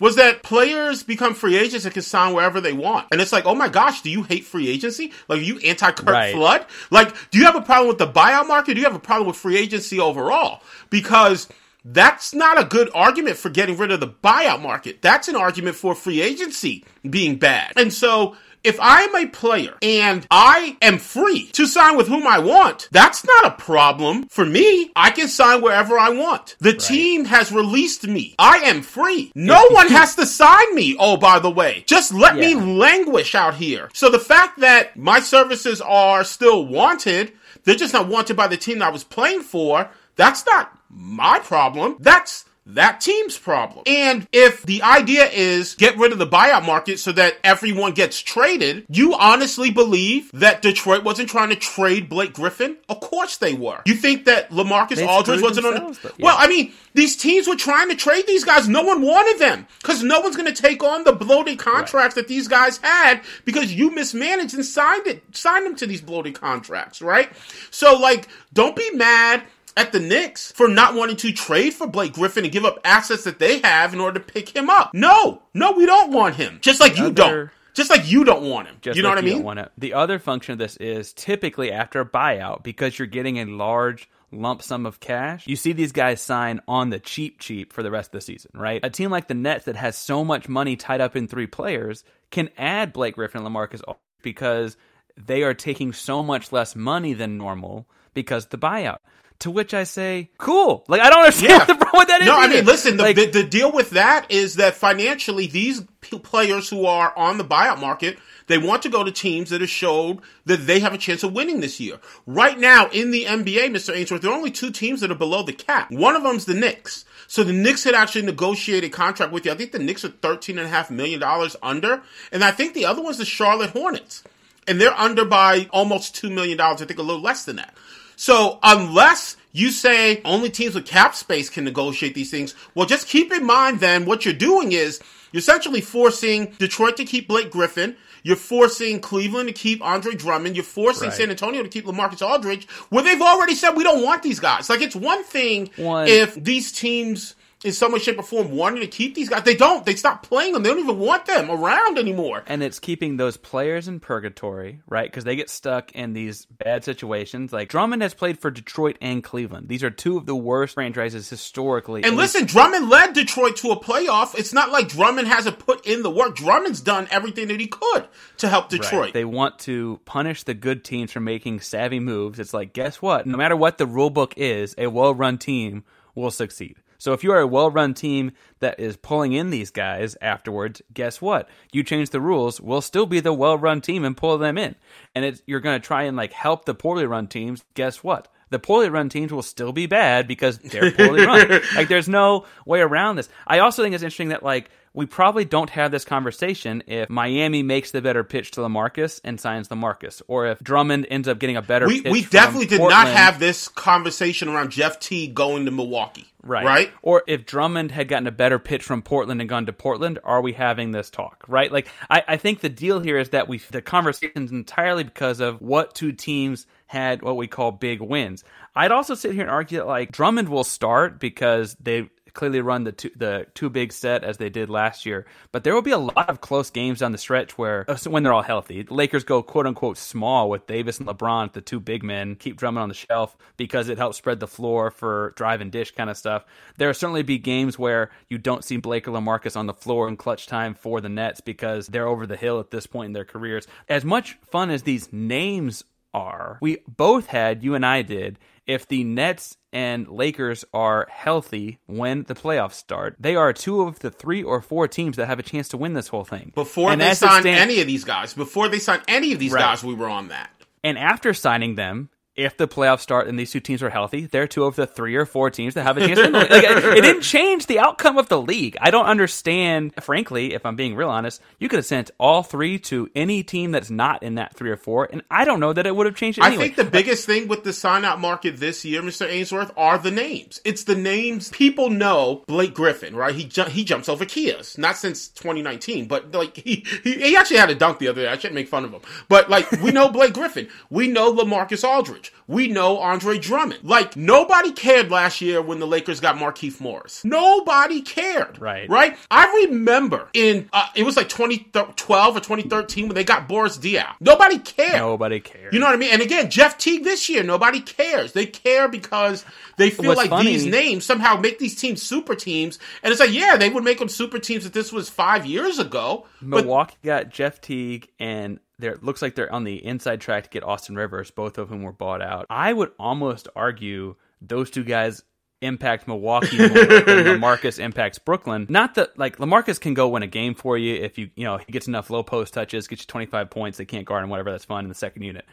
was that players become free agents and can sign wherever they want. And it's like, oh my gosh, do you hate free agency? Like, you anti Curt right. Flood? Like, do you have a problem with the buyout market? Do you have a problem with free agency overall? Because that's not a good argument for getting rid of the buyout market. That's an argument for free agency being bad. And so if I'm a player and I am free to sign with whom I want, that's not a problem for me. I can sign wherever I want. The right. team has released me. I am free. No one has to sign me. Oh, by the way, just let yeah. me languish out here. So the fact that my services are still wanted, they're just not wanted by the team that I was playing for. That's not my problem. That's that team's problem. And if the idea is get rid of the buyout market so that everyone gets traded, you honestly believe that Detroit wasn't trying to trade Blake Griffin? Of course they were. You think that LaMarcus They Aldridge wasn't on though, yeah. Well, I mean, these teams were trying to trade these guys. No one wanted them because no one's going to take on the bloated contracts that these guys had because you mismanaged and signed it, signed them to these bloated contracts, right? So, like, don't be mad at the Knicks for not wanting to trade for Blake Griffin and give up assets that they have in order to pick him up. No, no, we don't want him. Just like you Other- don't. Just like you don't want him. Just you know like what I mean? wanna- the other function of this is typically after a buyout, because you're getting a large lump sum of cash, you see these guys sign on the cheap cheap for the rest of the season, right? A team like the Nets that has so much money tied up in three players can add Blake Griffin and LaMarcus because they are taking so much less money than normal because of the buyout. To which I say, cool. Like I don't understand what the problem with that is. No, I mean, listen, the, Like, the, the deal with that is that financially, these players who are on the buyout market, they want to go to teams that have showed that they have a chance of winning this year. Right now, in the NBA, Mr. Ainsworth, there are only two teams that are below the cap. One of them's the Knicks. So the Knicks had actually negotiated a contract with you. I think the Knicks are $13.5 million under. And I think the other one's the Charlotte Hornets. And they're under by almost $2 million. I think a little less than that. So unless you say only teams with cap space can negotiate these things, well, just keep in mind then what you're doing is you're essentially forcing Detroit to keep Blake Griffin. You're forcing Cleveland to keep Andre Drummond. You're forcing Right. San Antonio to keep LaMarcus Aldridge, where they've already said we don't want these guys. Like it's one thing One- if these teams in some way, shape, or form wanting to keep these guys. They don't. They stop playing them. They don't even want them around anymore. and it's keeping those players in purgatory, right? Because they get stuck in these bad situations. Like Drummond has played for Detroit and Cleveland. These are two of the worst franchises historically. And At least- listen, Drummond led Detroit to a playoff. It's not like Drummond hasn't put in the work. Drummond's done everything that he could to help Right. Detroit. They want to punish the good teams for making savvy moves. It's like, guess what? No matter what the rule book is, a well run team will succeed. So if you are a well run team that is pulling in these guys afterwards, guess what? You change the rules, we'll still be the well run team and pull them in. And it's, you're going to try and like help the poorly run teams. Guess what? The poorly run teams will still be bad because they're poorly run. Like there's no way around this. I also think it's interesting that like we probably don't have this conversation if Miami makes the better pitch to Lamarcus and signs Lamarcus, or if Drummond ends up getting a better. we pitch we definitely did not have this conversation around Jeff Teague going to Milwaukee. Right. Right? Or if Drummond had gotten a better pitch from Portland and gone to Portland, are we having this talk? Right? Like, I, I think the deal here is that we the conversation's entirely because of what two teams had what we call big wins. I'd also sit here and argue that like Drummond will start because they clearly run the two, the two big set as they did last year, but there will be a lot of close games down the stretch where uh, when they're all healthy, the Lakers go quote unquote small with Davis and LeBron, the two big men, keep Drummond on the shelf because it helps spread the floor for drive and dish kind of stuff. There will certainly be games where you don't see Blake or LaMarcus on the floor in clutch time for the Nets because they're over the hill at this point in their careers. As much fun as these names are, we both had, you and I did, if the Nets and Lakers are healthy when the playoffs start, they are two of the three or four teams that have a chance to win this whole thing. Before And they as it signed stand- any of these guys, before they signed any of these Right. guys, we were on that. And after signing them, if the playoffs start and these two teams are healthy, they're two of the three or four teams that have a chance to win. Like, it it didn't change the outcome of the league. I don't understand, frankly, if I'm being real honest, you could have sent all three to any team that's not in that three or four, and I don't know that it would have changed it I think the biggest thing with the sign out market this year, Mr. Ainsworth, are the names. It's the names people know. Blake Griffin, right? He ju- he jumps over Kias, not since 2019, but like he, he he actually had a dunk the other day. I shouldn't make fun of him, but like we know Blake Griffin, we know Lamarcus Aldridge, we know Andre Drummond. Like nobody cared last year when the Lakers got Markieff Morris. Nobody cared, Right. Right. I remember in uh, it was like 2012 or 2013 when they got Boris Diaw. Nobody cared. Nobody cares. You know what I mean? And again, Jeff Teague this year, nobody cares. They care because they feel What's like funny- these names somehow make these teams super teams. And it's like, yeah, they would make them super teams if this was five years ago. But Milwaukee got Jeff Teague, and there it looks like they're on the inside track to get Austin Rivers. Both of whom were bought out. I would almost argue those two guys impact Milwaukee more than Lamarcus impacts Brooklyn. Not that like Lamarcus can go win a game for you if you you know he gets enough low post touches, gets you twenty five points. They can't guard him, whatever. That's fine in the second unit.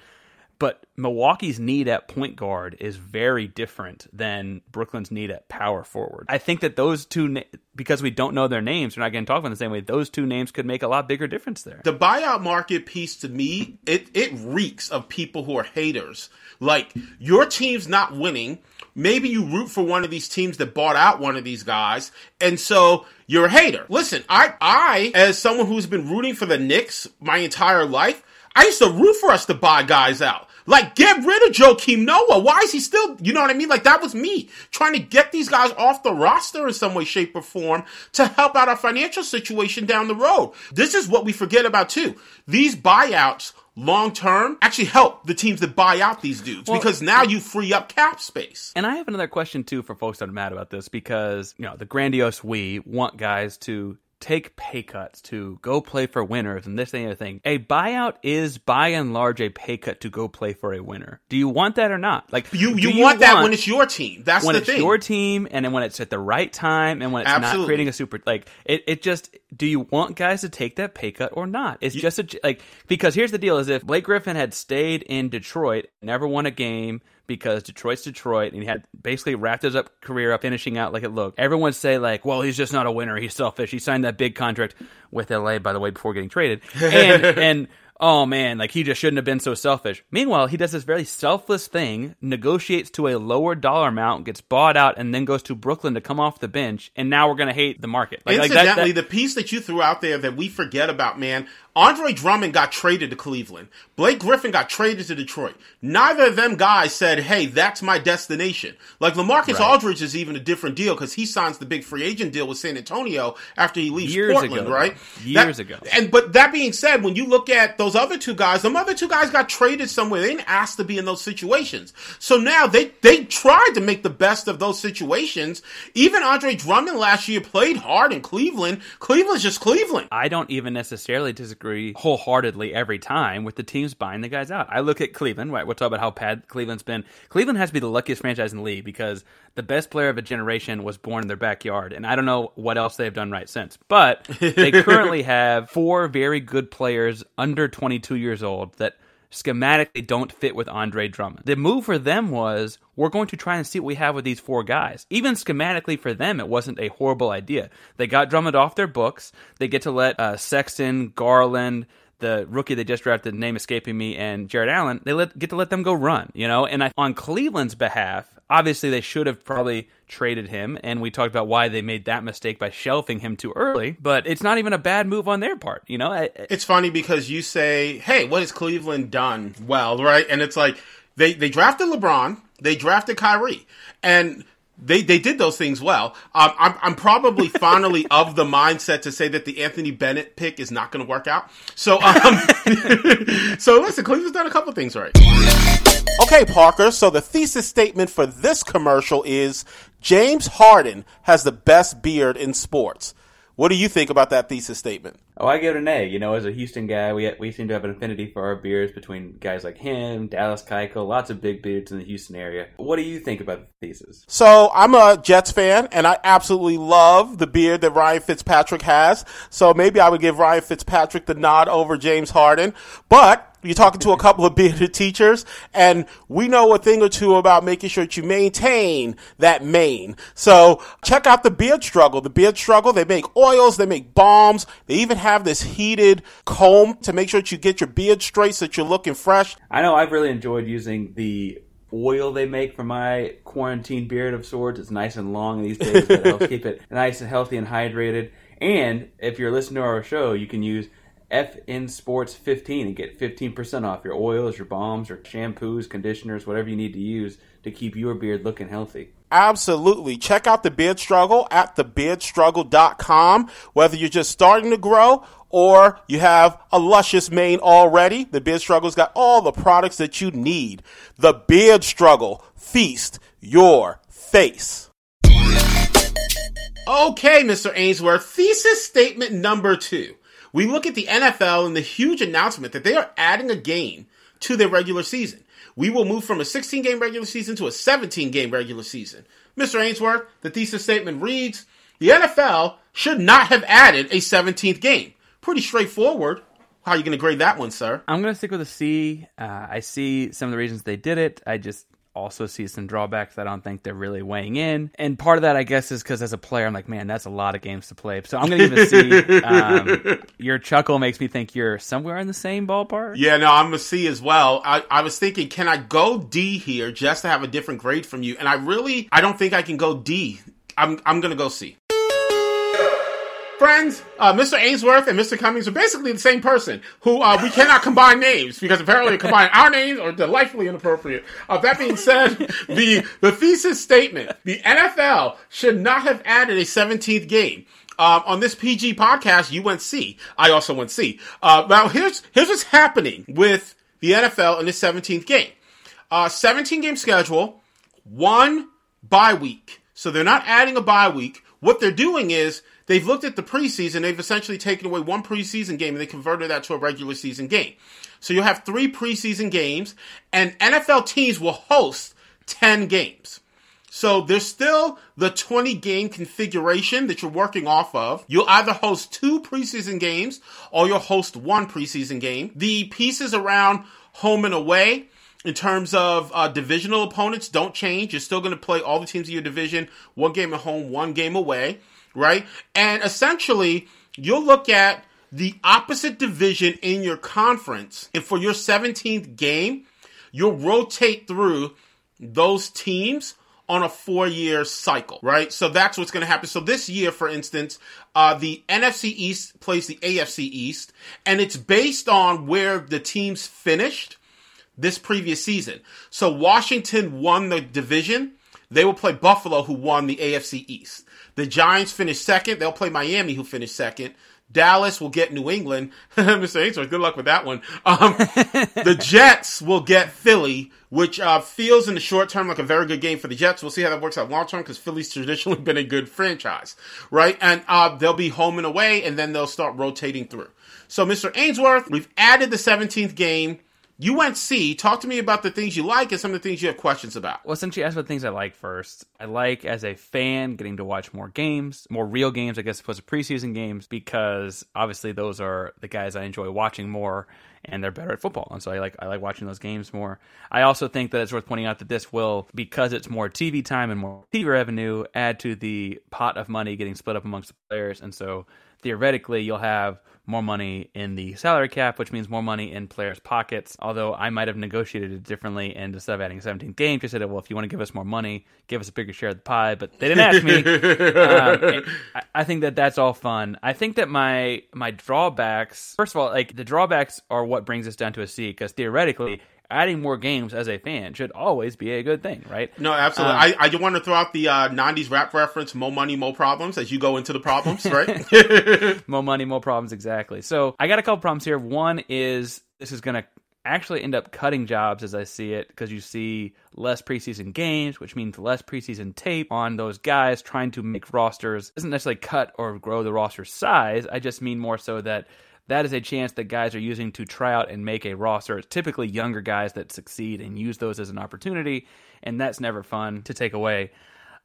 But Milwaukee's need at point guard is very different than Brooklyn's need at power forward. I think that those two, because we don't know their names, we're not going to talk about the same way. Those two names could make a lot bigger difference there. The buyout market piece to me, it it reeks of people who are haters. Like your team's not winning. Maybe you root for one of these teams that bought out one of these guys, and so you're a hater. Listen, I I as someone who's been rooting for the Knicks my entire life, I used to root for us to buy guys out. Like, get rid of Joakim Noah. Why is he still, you know what I mean? Like, that was me trying to get these guys off the roster in some way, shape, or form to help out our financial situation down the road. This is what we forget about too. These buyouts long term actually help the teams that buy out these dudes Well, because now you free up cap space. And I have another question too for folks that are mad about this because you know the grandiose we want guys to take pay cuts to go play for winners and this and the other thing. A buyout is by and large a pay cut to go play for a winner. Do you want that or not? Like You do you, want that when it's your team. That's when the it's thing. your team and then when it's at the right time and when it's not creating a super like it, it just do you want guys to take that pay cut or not it's just a like because here's the deal is if blake griffin had stayed in detroit never won a game because Detroit's Detroit, and he had basically wrapped his up career up finishing out like it looked. Everyone say like, "Well, he's just not a winner. He's selfish. He signed that big contract with LA, by the way, before getting traded." And and oh man, like he just shouldn't have been so selfish. Meanwhile, he does this very selfless thing, negotiates to a lower dollar amount, gets bought out, and then goes to Brooklyn to come off the bench. And now we're gonna hate the market. Like, like that- Incidentally, that- the piece that you threw out there that we forget about, man, Andre Drummond got traded to Cleveland. Blake Griffin got traded to Detroit. Neither of them guys said, "Hey, that's my destination." Like Lamarcus Aldridge is even a different deal because he signs the big free agent deal with San Antonio after he leaves Years Portland, ago. right? Years That- ago. And but that being said, when you look at those other two guys, them other two guys got traded somewhere. They didn't ask to be in those situations. So now they they tried to make the best of those situations. Even Andre Drummond last year played hard in Cleveland. Cleveland's just Cleveland. I don't even necessarily disagree wholeheartedly every time with the teams buying the guys out. I look at Cleveland, right? We'll talk about how bad Cleveland's been. Cleveland has to be the luckiest franchise in the league because the best player of a generation was born in their backyard, and I don't know what else they've done right since. But they currently have four very good players under 22 years old that schematically don't fit with Andre Drummond. The move for them was we're going to try and see what we have with these four guys. Even schematically for them, it wasn't a horrible idea. They got Drummond off their books. They get to let uh, Sexton, Garland, the rookie they just drafted, name escaping me, and Jarrett Allen, they let, get to let them go run, you know? And I, on Cleveland's behalf, obviously they should have probably traded him, and we talked about why they made that mistake by shelving him too early, but it's not even a bad move on their part, you know? I, I- It's funny because you say, "Hey, what has Cleveland done well?" Right, and it's like they they drafted LeBron, they drafted Kyrie, and they they did those things well. Um, I'm I'm probably finally of the mindset to say that the Anthony Bennett pick is not going to work out. So um, so listen, Cleveland's done a couple things right. Okay, Parker. So the thesis statement for this commercial is James Harden has the best beard in sports. What do you think about that thesis statement? Oh, I give it an A. You know, as a Houston guy, we we seem to have an affinity for our beards between guys like him, Dallas Keuchel, lots of big beards in the Houston area. What do you think about the thesis? So I'm a Jets fan, and I absolutely love the beard that Ryan Fitzpatrick has. So maybe I would give Ryan Fitzpatrick the nod over James Harden. But you're talking to a couple of bearded teachers, and we know a thing or two about making sure that you maintain that mane. So check out the beard struggle. The beard struggle, they make oils, they make balms, they even have this heated comb to make sure that you get your beard straight so that you're looking fresh. I know I've really enjoyed using the oil they make for my quarantine beard of sorts. It's nice and long these days. That helps keep it nice and healthy and hydrated. And if you're listening to our show, you can use FN Sports 15 and get 15% off your oils, your balms, your shampoos, conditioners, whatever you need to use to keep your beard looking healthy. Absolutely. Check out the Beard Struggle at thebeardstruggle.com. Whether you're just starting to grow or you have a luscious mane already, the Beard Struggle's got all the products that you need. The Beard Struggle. Feast your face. Okay, Mr. Ainsworth, thesis statement number two. We look at the NFL and the huge announcement that they are adding a game to their regular season. We will move from a 16 game regular season to a 17 game regular season. Mr. Ainsworth, the thesis statement reads The NFL should not have added a 17th game. Pretty straightforward. How are you going to grade that one, sir? I'm going to stick with a C. Uh, I see some of the reasons they did it. I just also see some drawbacks. I don't think they're really weighing in. And part of that, I guess, is because as a player, I'm like, man, that's a lot of games to play. So I'm going to a C. Um, your chuckle makes me think you're somewhere in the same ballpark. Yeah, no, I'm a C as well. I, I was thinking, can I go D here just to have a different grade from you? And I really, I don't think I can go D. I'm, I'm going to go C friends, uh, Mr. Ainsworth and Mr. Cummings are basically the same person who uh, we cannot combine names because apparently combining our names are delightfully inappropriate. Uh, that being said, the, the thesis statement, the NFL should not have added a 17th game. Um, on this PG podcast, you went C. I also went C. Uh, now here's, here's what's happening with the NFL in this 17th game. Uh, 17 game schedule, one bye week. So they're not adding a bye week. What they're doing is they've looked at the preseason. They've essentially taken away one preseason game and they converted that to a regular season game. So you'll have three preseason games, and NFL teams will host 10 games. So there's still the 20 game configuration that you're working off of. You'll either host two preseason games or you'll host one preseason game. The pieces around home and away in terms of uh, divisional opponents don't change. You're still going to play all the teams in your division, one game at home, one game away right? And essentially, you'll look at the opposite division in your conference, and for your 17th game, you'll rotate through those teams on a four year cycle, right? So that's what's going to happen. So this year, for instance, uh, the NFC East plays the AFC East, and it's based on where the teams finished this previous season. So Washington won the division. They will play Buffalo, who won the AFC East. The Giants finished second. They'll play Miami, who finished second. Dallas will get New England. Mr. Ainsworth, good luck with that one. Um, the Jets will get Philly, which uh, feels in the short term like a very good game for the Jets. We'll see how that works out long term because Philly's traditionally been a good franchise, right? And uh, they'll be home and away, and then they'll start rotating through. So, Mr. Ainsworth, we've added the 17th game. You went C. Talk to me about the things you like and some of the things you have questions about. Well, since you asked about things I like first, I like as a fan getting to watch more games, more real games, I guess, opposed to preseason games, because obviously those are the guys I enjoy watching more, and they're better at football, and so I like I like watching those games more. I also think that it's worth pointing out that this will, because it's more TV time and more TV revenue, add to the pot of money getting split up amongst the players, and so theoretically you'll have more money in the salary cap, which means more money in players' pockets. Although I might have negotiated it differently, and instead of adding 17 games, just said, "Well, if you want to give us more money, give us a bigger share of the pie." But they didn't ask me. um, I, I think that that's all fun. I think that my my drawbacks, first of all, like the drawbacks are what brings us down to a C, because theoretically adding more games as a fan should always be a good thing, right? No, absolutely. Um, I, I just want to throw out the uh, 90s rap reference, more money, more problems, as you go into the problems, right? more money, more problems, exactly. So I got a couple problems here. One is this is going to actually end up cutting jobs as I see it because you see less preseason games, which means less preseason tape on those guys trying to make rosters. It doesn't necessarily cut or grow the roster size. I just mean more so that that is a chance that guys are using to try out and make a roster. It's typically younger guys that succeed and use those as an opportunity, and that's never fun to take away.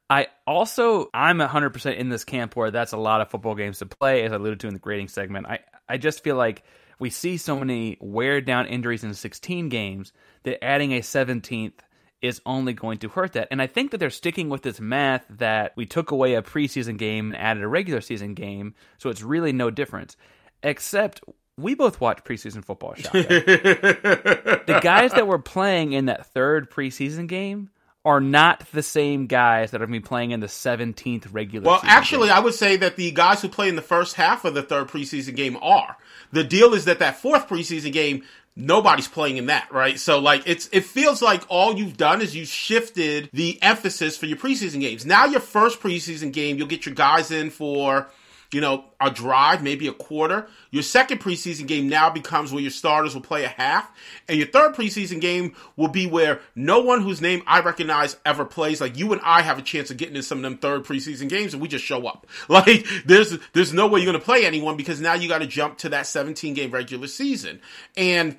I also I'm 100% in this camp where that's a lot of football games to play as I alluded to in the grading segment. I I just feel like we see so many wear down injuries in 16 games that adding a 17th is only going to hurt that. And I think that they're sticking with this math that we took away a preseason game and added a regular season game, so it's really no difference except we both watch preseason football. the guys that were playing in that third preseason game are not the same guys that are going to be playing in the 17th regular well actually game. i would say that the guys who play in the first half of the third preseason game are the deal is that that fourth preseason game nobody's playing in that right so like it's it feels like all you've done is you shifted the emphasis for your preseason games now your first preseason game you'll get your guys in for you know, a drive, maybe a quarter. Your second preseason game now becomes where your starters will play a half. And your third preseason game will be where no one whose name I recognize ever plays. Like you and I have a chance of getting in some of them third preseason games and we just show up. Like there's, there's no way you're to play anyone because now you got to jump to that 17 game regular season. And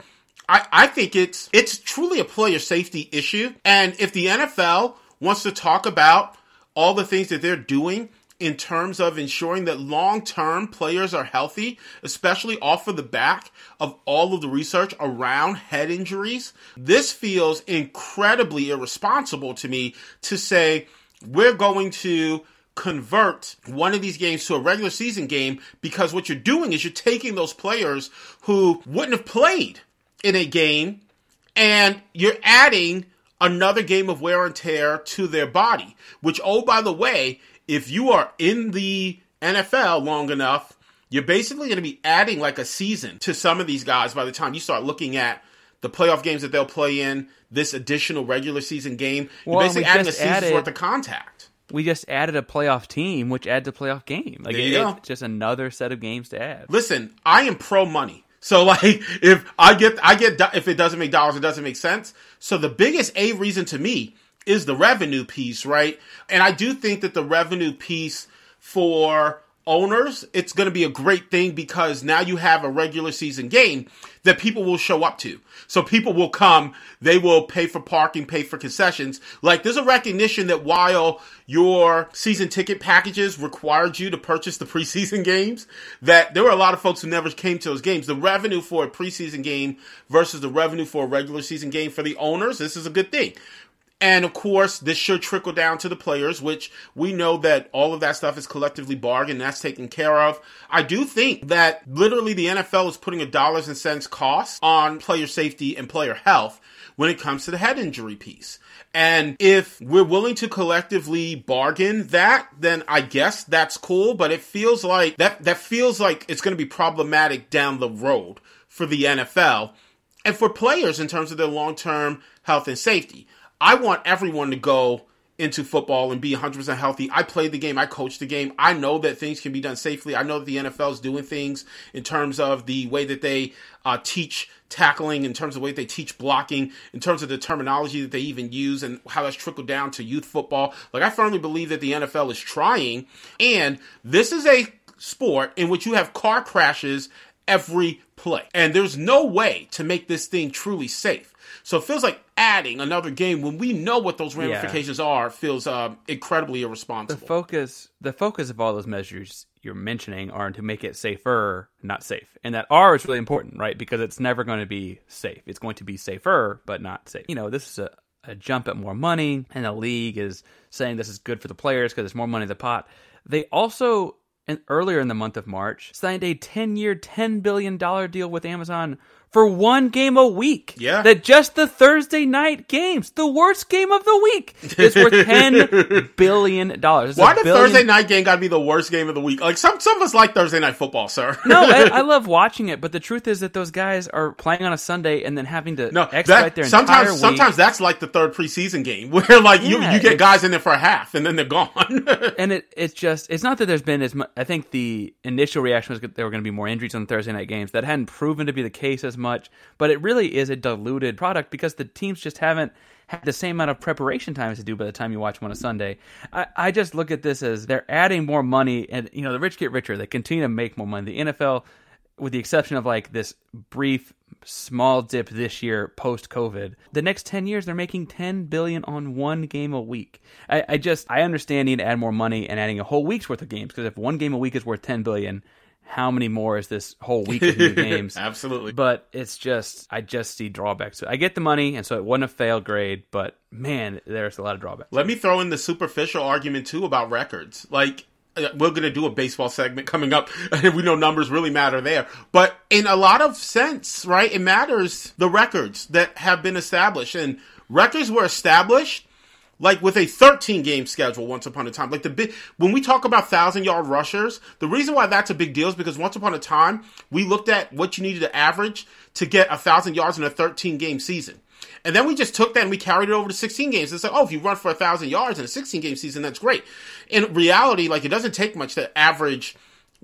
I, I think it's, it's truly a player safety issue. And if the NFL wants to talk about all the things that they're doing in terms of ensuring that long term players are healthy, especially off of the back of all of the research around head injuries. This feels incredibly irresponsible to me to say we're going to convert one of these games to a regular season game because what you're doing is you're taking those players who wouldn't have played in a game and you're adding another game of wear and tear to their body, which, oh, by the way, if you are in the NFL long enough, you're basically going to be adding like a season to some of these guys by the time you start looking at the playoff games that they'll play in, this additional regular season game. You're basically adding a season's added- worth of contact. We just added a playoff team, which adds a playoff game. Like it- go. it's just another set of games to add. Listen, I am pro money. So like if I get I get if it doesn't make dollars, it doesn't make sense. So the biggest a reason to me is the revenue piece, right? And I do think that the revenue piece for owners, it's going to be a great thing because now you have a regular season game that people will show up to. So people will come, they will pay for parking, pay for concessions. Like there's a recognition that while your season ticket packages required you to purchase the preseason games, that there were a lot of folks who never came to those games. The revenue for a preseason game versus the revenue for a regular season game for the owners, this is a good thing. And of course, this should trickle down to the players, which we know that all of that stuff is collectively bargained. That's taken care of. I do think that literally the NFL is putting a dollars and cents cost on player safety and player health when it comes to the head injury piece. And if we're willing to collectively bargain that, then I guess that's cool. But it feels like that, that feels like it's going to be problematic down the road for the NFL and for players in terms of their long term health and safety. I want everyone to go into football and be 100% healthy. I played the game, I coached the game. I know that things can be done safely. I know that the NFL is doing things in terms of the way that they uh, teach tackling, in terms of the way they teach blocking, in terms of the terminology that they even use and how that's trickled down to youth football. Like, I firmly believe that the NFL is trying. And this is a sport in which you have car crashes every play. And there's no way to make this thing truly safe. So it feels like adding another game when we know what those ramifications are feels um, incredibly The focus, the focus of all those measures you're mentioning are to make it safer, not safe. And that R is really important, right? Because it's never going to be safe. It's going to be safer, but not safe. You know, this is a, a jump at more money, and the league is saying this is good for the players because there's more money in the pot. They also, and earlier in the month of March, signed a 10 year, $10 billion deal with Amazon for one game a week. Yeah. That just the Thursday night games, the worst game of the week, is worth $10 billion. dollars. Why did Thursday night game got to be the worst game of the week? Like some some of us like Thursday night football, sir. no, I, I love watching it, but the truth is that those guys are playing on a Sunday and then having to No, expedite that, their sometimes entire week. sometimes that's like the third preseason game where like you Yeah, you get guys in there for a half and then they're gone. and it it's just it's not that there's been as much. I think the initial reaction was that there were going to be more injuries on the Thursday night games. That hadn't proven to be the case as much, but it really is a diluted product because the teams just haven't had the same amount of preparation time as they do by the time you watch them on a Sunday. I, I just look at this as they're adding more money, and you know the rich get richer. They continue to make more money. The NFL, with the exception of like this brief small dip this year post COVID. The next 10 years, they're making 10 billion on one game a week. I, I just, I understand needing to add more money and adding a whole week's worth of games because if one game a week is worth 10 billion, how many more is this whole week of new games? Absolutely. But it's just, I just see drawbacks. I get the money, and so it wasn't a fail grade, but man, there's a lot of drawbacks. Let me throw in the superficial argument too about records. Like uh, we're going to do a baseball segment coming up, and we know numbers really matter there. But in a lot of sense, right, it matters the records that have been established, and records were established like with a 13 game schedule once upon a time. Like the big when we talk about thousand yard rushers, the reason why that's a big deal is because once upon a time we looked at what you needed to average to get a thousand yards in a 13 game season. And then we just took that and we carried it over to 16 games. It's like, oh, if you run for a thousand yards in a 16 game season, that's great. In reality, like it doesn't take much to average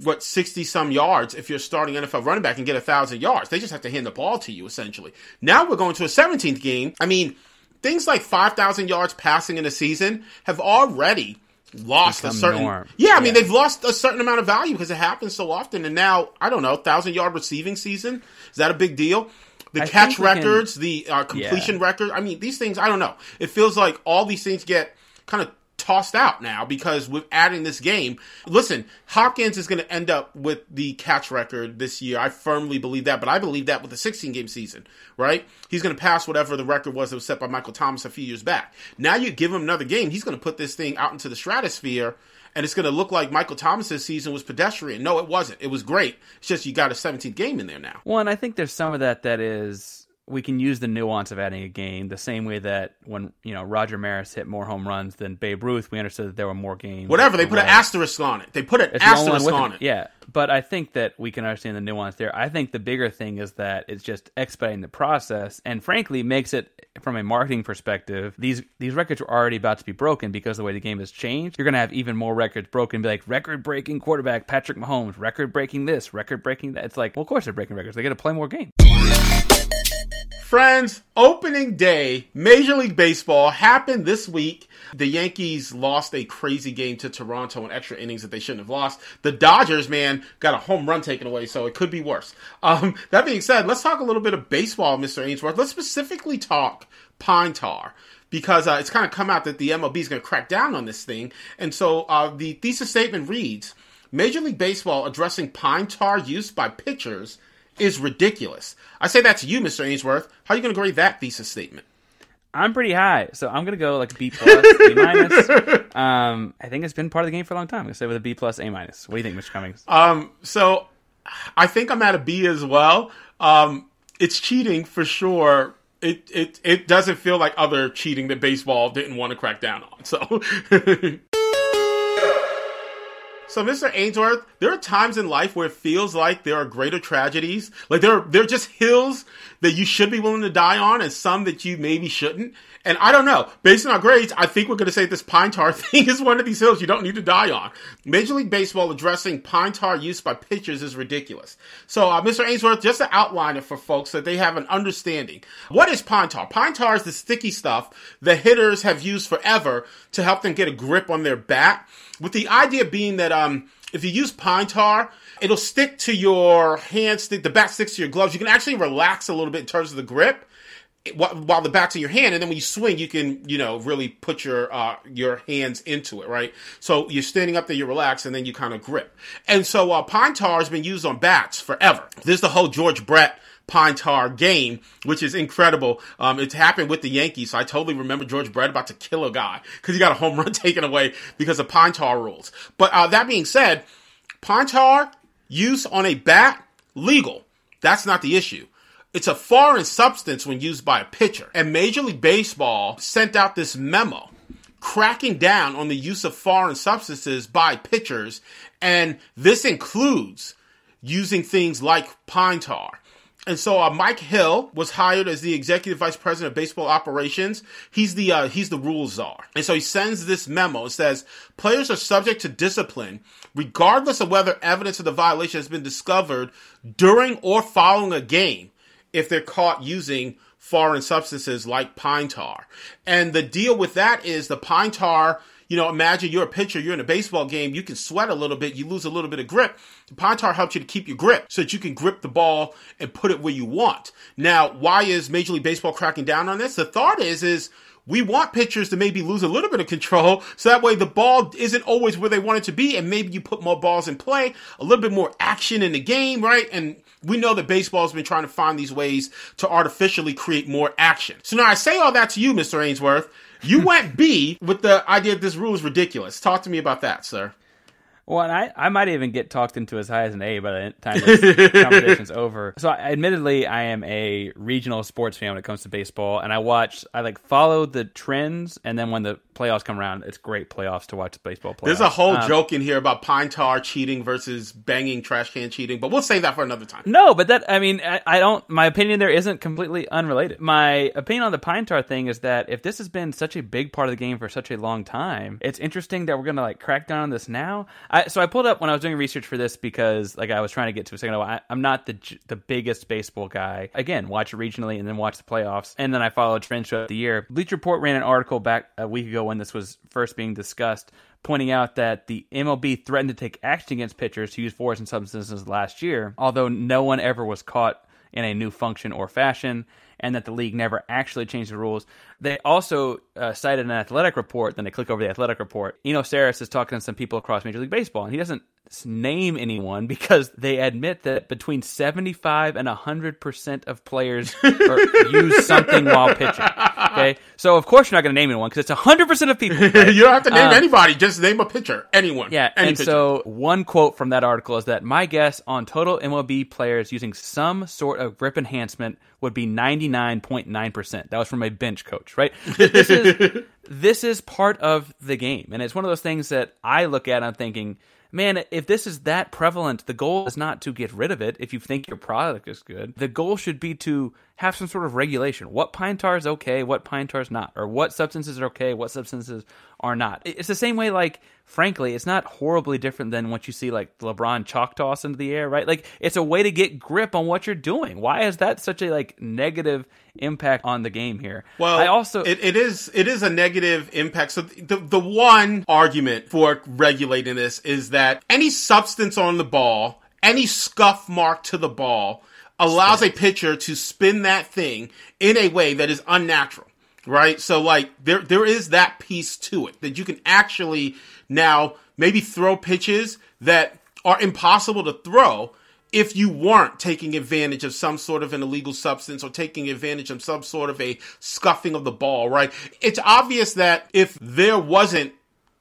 what 60 some yards if you're starting NFL running back and get a thousand yards. They just have to hand the ball to you essentially. Now we're going to a 17th game. I mean, things like 5,000 yards passing in a season have already lost Become a certain norm. yeah i mean they've lost a certain amount of value because it happens so often. And now i don't know thousand yard receiving season is that a big deal? The I catch we can- records the uh, completion record i mean these things i don't know. It feels like all these things get kind of tossed out now because with adding this game, listen, Hopkins is going to end up with the catch record this year. I firmly believe that, but I believe that with a 16 game season, right? He's going to pass whatever the record was that was set by Michael Thomas a few years back. Now you give him another game, he's going to put this thing out into the stratosphere and it's going to look like Michael Thomas's season was pedestrian. No, it wasn't. It was great. It's just you got a 17th game in there now. Well, and I think there's some of that that is we can use the nuance of adding a game the same way that when you know Roger Maris hit more home runs than Babe Ruth, we understood that there were more games. Whatever they put an asterisk on it. They put an It's the only one asterisk on it. it. Yeah, but I think that we can understand the nuance there. I think the bigger thing is that it's just expediting the process, and frankly, makes it from a marketing perspective. These these records are already about to be broken because of the way the game has changed. You're going to have even more records broken. Be like record breaking quarterback Patrick Mahomes, record breaking this, record breaking that. It's like, well, of course they're breaking records. They got to play more games. Friends, opening day, Major League Baseball happened this week. The Yankees lost a crazy game to Toronto in extra innings that they shouldn't have lost. The Dodgers, man, got a home run taken away, so it could be worse. Um, that being said, let's talk a little bit of baseball, Mr. Ainsworth. Let's specifically talk pine tar because uh, it's kind of come out that the MLB is going to crack down on this thing. And so uh, the thesis statement reads Major League Baseball addressing pine tar use by pitchers is ridiculous. I say that to you, Mr. Ainsworth. How are you going to grade that thesis statement? I'm pretty high, so I'm gonna go like B plus, B minus. Um, I think it's been part of the game for a long time. I'm gonna say with a B plus, A minus. What do you think, Mr. Cummings? Um, so I think I'm at a B as well. Um, it's cheating for sure. It, it it doesn't feel like other cheating that baseball didn't want to crack down on. So So, Mr. Ainsworth, there are times in life where it feels like there are greater tragedies. Like there are, there are just hills that you should be willing to die on and some that you maybe shouldn't. And I don't know. Based on our grades, I think we're going to say this pine tar thing is one of these hills you don't need to die on. Major League Baseball addressing pine tar use by pitchers is ridiculous. So, uh, Mr. Ainsworth, just to outline it for folks so that they have an understanding. What is pine tar? Pine tar is the sticky stuff that hitters have used forever to help them get a grip on their bat with the idea being that um, if you use pine tar, it'll stick to your hand stick, the bat sticks to your gloves. You can actually relax a little bit in terms of the grip while, the bat's in your hand, and then when you swing, you can, you know, really put your uh, your hands into it, right? So you're standing up there, you relax, and then you kind of grip. And so uh, pine tar has been used on bats forever. There's the whole George Brett pine tar game, which is incredible. Um, it's happened with the Yankees. So I totally remember George Brett about to kill a guy because he got a home run taken away because of pine tar rules. But uh, that being said, pine tar use on a bat legal. That's not the issue. It's a foreign substance when used by a pitcher. And Major League Baseball sent out this memo cracking down on the use of foreign substances by pitchers. And this includes using things like pine tar. And so uh, Mike Hill was hired as the executive vice president of baseball operations. He's the uh, he's the rules czar, and so he sends this memo. It says players are subject to discipline regardless of whether evidence of the violation has been discovered during or following a game if they're caught using foreign substances like pine tar. And the deal with that is the pine tar you know, imagine you're a pitcher, you're in a baseball game, you can sweat a little bit, you lose a little bit of grip. The pine tar helps you to keep your grip so that you can grip the ball and put it where you want. Now, why is Major League Baseball cracking down on this? The thought is, is we want pitchers to maybe lose a little bit of control so that way the ball isn't always where they want it to be and maybe you put more balls in play, a little bit more action in the game, right? And we know that baseball's been trying to find these ways to artificially create more action. So now I say all that to you, Mr. Ainsworth. You went B with the idea that this rule is ridiculous. Talk to me about that, sir. Well, and I, I might even get talked into as high as an A by the time this competition's over. So, I, admittedly, I am a regional sports fan when it comes to baseball, and I watch, I like follow the trends, and then when the playoffs come around, it's great playoffs to watch baseball playoffs. There's a whole Um, joke in here about pine tar cheating versus banging trash can cheating, but we'll save that for another time. No, but that I mean, I, I don't. My opinion there isn't completely unrelated. My opinion on the pine tar thing is that if this has been such a big part of the game for such a long time, it's interesting that we're gonna like crack down on this now. I, so I pulled up when I was doing research for this because like I was trying to get to a second. I, I'm not the the biggest baseball guy. Again, watch it regionally and then watch the playoffs, and then I followed trends throughout the year. Bleacher Report ran an article back a week ago when this was first being discussed pointing out that the MLB threatened to take action against pitchers who used foreign substances last year, although no one ever was caught in a new function or fashion, and that the league never actually changed the rules. They also uh, cited an athletic report. Then they click over the athletic report. Eno Sarris is talking to some people across Major League Baseball, and he doesn't name anyone because they admit that between 75 and 100% of players use something while pitching. Okay. So, of course, you're not going to name anyone because it's 100% of people. Right? you don't have to name um, anybody. Just name a pitcher. Anyone. Yeah. Any and pitcher. so, one quote from that article is that my guess on total MLB players using some sort of grip enhancement would be 99.9%. That was from a bench coach, right? This is, this is part of the game. And it's one of those things that I look at and I'm thinking, man, if this is that prevalent, the goal is not to get rid of it if you think your product is good. The goal should be to have some sort of regulation. What pine tar is okay, what pine tar is not, or what substances are okay, what substances are not. It's the same way, like, frankly, it's not horribly different than what you see, like, LeBron chalk toss into the air, right? Like, it's a way to get grip on what you're doing. Why is that such a, like, negative impact on the game here? Well, I also. It, it is, it is a negative impact. So the, the one argument for regulating this is that any substance on the ball, any scuff mark to the ball, allows a pitcher to spin that thing in a way that is unnatural right? So like there there is that piece to it that you can actually now maybe throw pitches that are impossible to throw if you weren't taking advantage of some sort of an illegal substance or taking advantage of some sort of a scuffing of the ball right? It's obvious that if there wasn't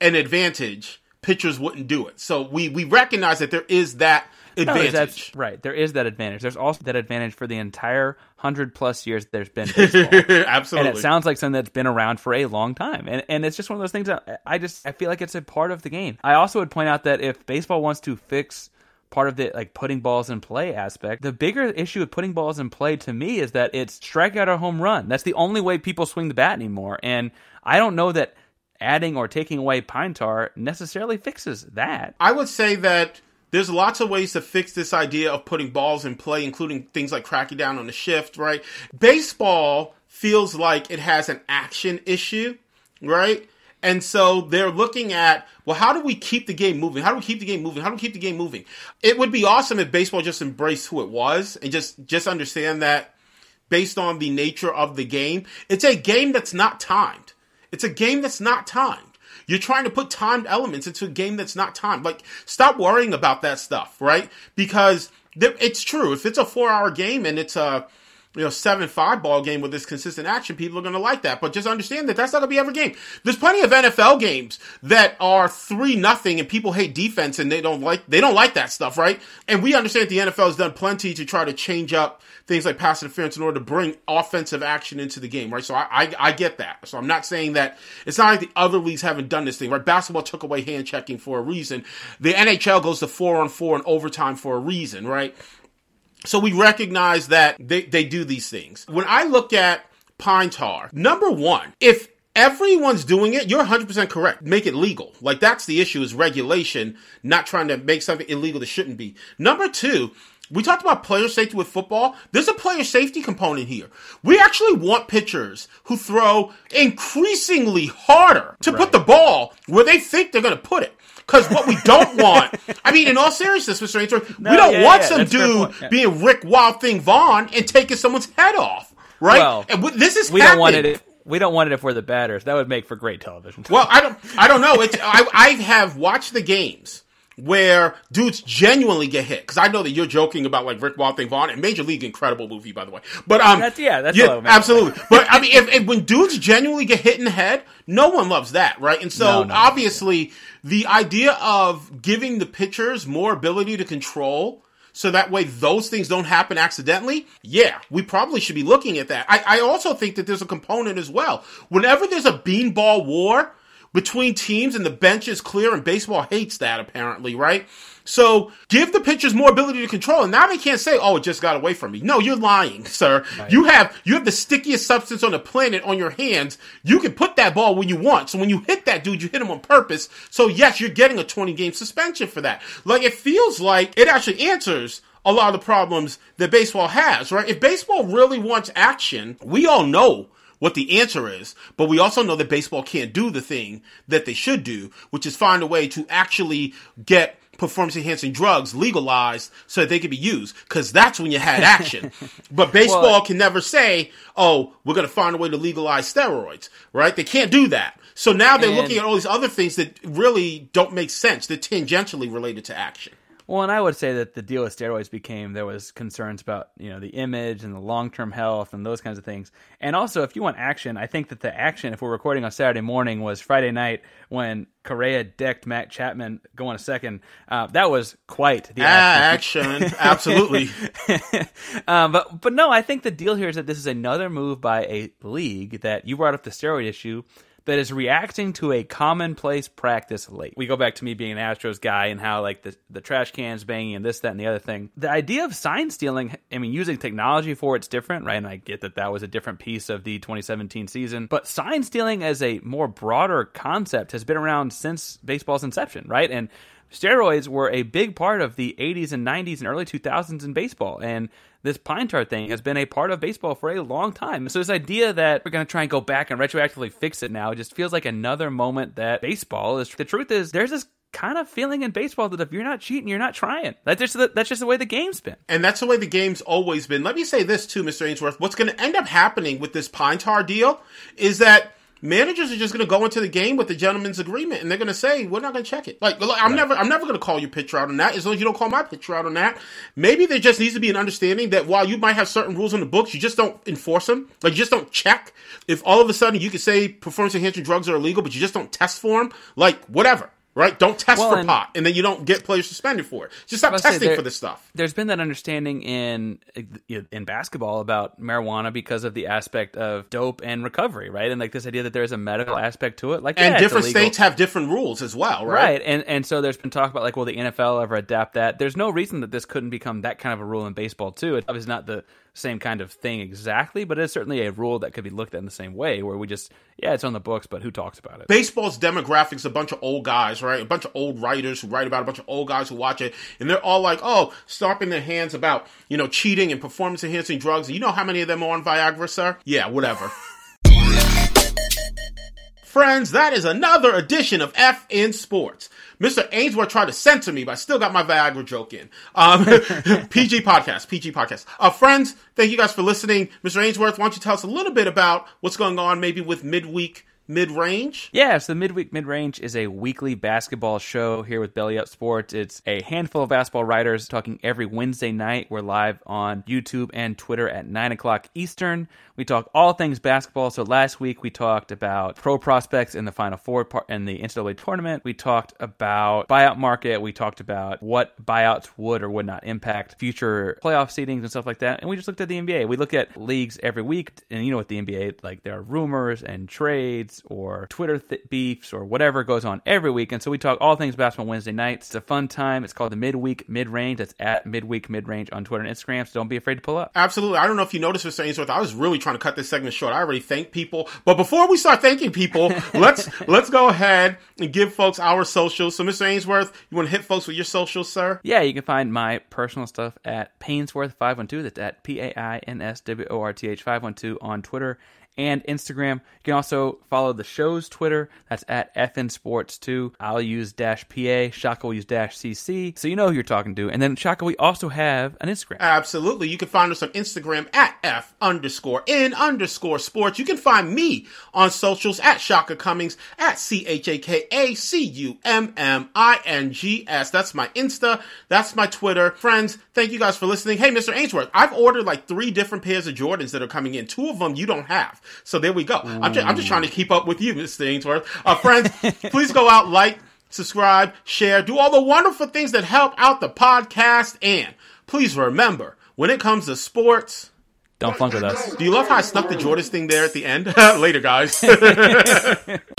an advantage pitchers wouldn't do it. So we we recognize that there is that advantage. No, that's right. There is that advantage. There's also that advantage for the entire hundred plus years there's been baseball. Absolutely. And it sounds like something that's been around for a long time. And and it's just one of those things that I just I feel like it's a part of the game. I also would point out that if baseball wants to fix part of the like putting balls in play aspect. The bigger issue with putting balls in play to me is that it's strikeout or home run. That's the only way people swing the bat anymore. And I don't know that adding or taking away pine tar necessarily fixes that. I would say that there's lots of ways to fix this idea of putting balls in play, including things like cracking down on the shift, right? Baseball feels like it has an action issue, right? And so they're looking at, well, how do we keep the game moving? How do we keep the game moving? How do we keep the game moving? It would be awesome if baseball just embraced who it was and just, just understand that based on the nature of the game, it's a game that's not timed. It's a game that's not timed. You're trying to put timed elements into a game that's not timed. Like, stop worrying about that stuff, right? Because it's true. If it's a four hour game and it's a, you know, seven five ball game with this consistent action, people are going to like that. But just understand that that's not going to be every game. There's plenty of NFL games that are three nothing, and people hate defense, and they don't like they don't like that stuff, right? And we understand the NFL has done plenty to try to change up things like pass interference in order to bring offensive action into the game, right? So I, I, I get that. So I'm not saying that it's not like the other leagues haven't done this thing, right? Basketball took away hand checking for a reason. The NHL goes to four on four and overtime for a reason, right? So we recognize that they, they do these things. When I look at pine tar, number one, if everyone's doing it, you're 100% correct. Make it legal. Like that's the issue is regulation, not trying to make something illegal that shouldn't be. Number two, we talked about player safety with football. There's a player safety component here. We actually want pitchers who throw increasingly harder to right. put the ball where they think they're going to put it. Because what we don't want, I mean, in all seriousness, Mr. Ainsworth, no, we don't yeah, want yeah, some dude yeah. being Rick Wild Thing Vaughn and taking someone's head off, right? Well, and this is we don't want it. we don't want it if we're the batters. That would make for great television. Well, I don't. I don't know. It's, I, I have watched the games where dudes genuinely get hit. Because I know that you're joking about like Rick Thing Vaughn and Major League, incredible movie by the way. But um, that's yeah, that's yeah, absolutely. but I mean, if, if, when dudes genuinely get hit in the head, no one loves that, right? And so no, no, obviously, no. the idea of giving the pitchers more ability to control. So that way those things don't happen accidentally. Yeah, we probably should be looking at that. I, I also think that there's a component as well. Whenever there's a beanball war, between teams and the bench is clear and baseball hates that apparently, right? So give the pitchers more ability to control. And now they can't say, oh, it just got away from me. No, you're lying, sir. Right. You have, you have the stickiest substance on the planet on your hands. You can put that ball when you want. So when you hit that dude, you hit him on purpose. So yes, you're getting a 20 game suspension for that. Like it feels like it actually answers a lot of the problems that baseball has, right? If baseball really wants action, we all know what the answer is, but we also know that baseball can't do the thing that they should do, which is find a way to actually get performance enhancing drugs legalized so that they could be used because that's when you had action. but baseball well, can never say, "Oh, we're going to find a way to legalize steroids," right? They can't do that. So now they're looking at all these other things that really don't make sense. They're tangentially related to action. Well, and I would say that the deal with steroids became there was concerns about you know the image and the long term health and those kinds of things. And also, if you want action, I think that the action, if we're recording on Saturday morning, was Friday night when Correa decked Matt Chapman going a second. Uh, that was quite the action. action. Absolutely. um, but but no, I think the deal here is that this is another move by a league that you brought up the steroid issue that is reacting to a commonplace practice late. We go back to me being an Astros guy and how like the the trash cans banging and this that and the other thing. The idea of sign stealing, I mean, using technology for it's different, right? And I get that that was a different piece of the 2017 season, but sign stealing as a more broader concept has been around since baseball's inception, right? And steroids were a big part of the 80s and 90s and early 2000s in baseball. And this pine tar thing has been a part of baseball for a long time. So this idea that we're going to try and go back and retroactively fix it now just feels like another moment that baseball is. The truth is, there's this kind of feeling in baseball that if you're not cheating, you're not trying. That's just the, that's just the way the game's been. And that's the way the game's always been. Let me say this too, Mr. Ainsworth. What's going to end up happening with this pine tar deal is that managers are just going to go into the game with the gentleman's agreement and they're going to say we're not going to check it. Like i'm right. never i'm never going to call your pitcher out on that as long as you don't call my pitcher out on that. Maybe there just needs to be an understanding that while you might have certain rules in the books you just don't enforce them. Like you just don't check if all of a sudden you can say performance enhancing drugs are illegal but you just don't test for them like whatever right? Don't test well, for and, pot, and then you don't get players suspended for it. Just stop testing there, for this stuff. There's been that understanding in in basketball about marijuana because of the aspect of dope and recovery, right? And like this idea that there's a medical aspect to it, like and yeah, different states have different rules as well, right? Right, and and so there's been talk about like, will the NFL ever adapt that? There's no reason that this couldn't become that kind of a rule in baseball too. It is not the same kind of thing exactly, but it's certainly a rule that could be looked at in the same way, where we just, yeah, it's on the books, but who talks about it? Baseball's demographics a bunch of old guys, right? A bunch of old writers who write about it, a bunch of old guys who watch it, and they're all like, oh, stomping their hands about, you know, cheating and performance enhancing drugs. You know how many of them are on Viagra, sir? Yeah, whatever. Friends, that is another edition of F in Sports. Mr. Ainsworth tried to censor me, but I still got my Viagra joke in. Um, PG podcast, PG podcast. Uh, friends, thank you guys for listening. Mr. Ainsworth, why don't you tell us a little bit about what's going on maybe with midweek mid range? Yeah, so the Midweek Mid Range is a weekly basketball show here with Belly Up Sports. It's a handful of basketball writers talking every Wednesday night. We're live on YouTube and Twitter at 9 o'clock Eastern. We talk all things basketball. So last week we talked about pro prospects in the Final Four part in the NCAA tournament. We talked about buyout market. We talked about what buyouts would or would not impact future playoff seedings and stuff like that. And we just looked at the NBA. We look at leagues every week, and you know what the NBA like there are rumors and trades or Twitter th- beefs or whatever goes on every week. And so we talk all things basketball Wednesday nights. It's a fun time. It's called the midweek mid range. That's at midweek mid range on Twitter and Instagram. So don't be afraid to pull up. Absolutely. I don't know if you noticed, Mr. Ainsworth. I was really trying to cut this segment short. I already thank people, but before we start thanking people, let's let's go ahead and give folks our socials. So, Mr. Ainsworth, you want to hit folks with your socials, sir? Yeah, you can find my personal stuff at Painsworth five one two. That's at P A I N S W O R T H five one two on Twitter and Instagram. You can also follow the show's Twitter. That's at FN Sports 2. I'll use dash PA. Shaka will use dash CC. So you know who you're talking to. And then Shaka, we also have an Instagram. Absolutely. You can find us on Instagram at F underscore N underscore sports. You can find me on socials at Shaka Cummings at C H A K A C U M M I N G S. That's my Insta. That's my Twitter. Friends, thank you guys for listening. Hey, Mr. Ainsworth, I've ordered like three different pairs of Jordans that are coming in. Two of them you don't have. So there we go. I'm just, I'm just trying to keep up with you, Mr. Ainsworth. Uh, friends, please go out, like, subscribe, share, do all the wonderful things that help out the podcast. And please remember, when it comes to sports, don't flunk with us. Do you love how I stuck the Jordans thing there at the end? Later, guys.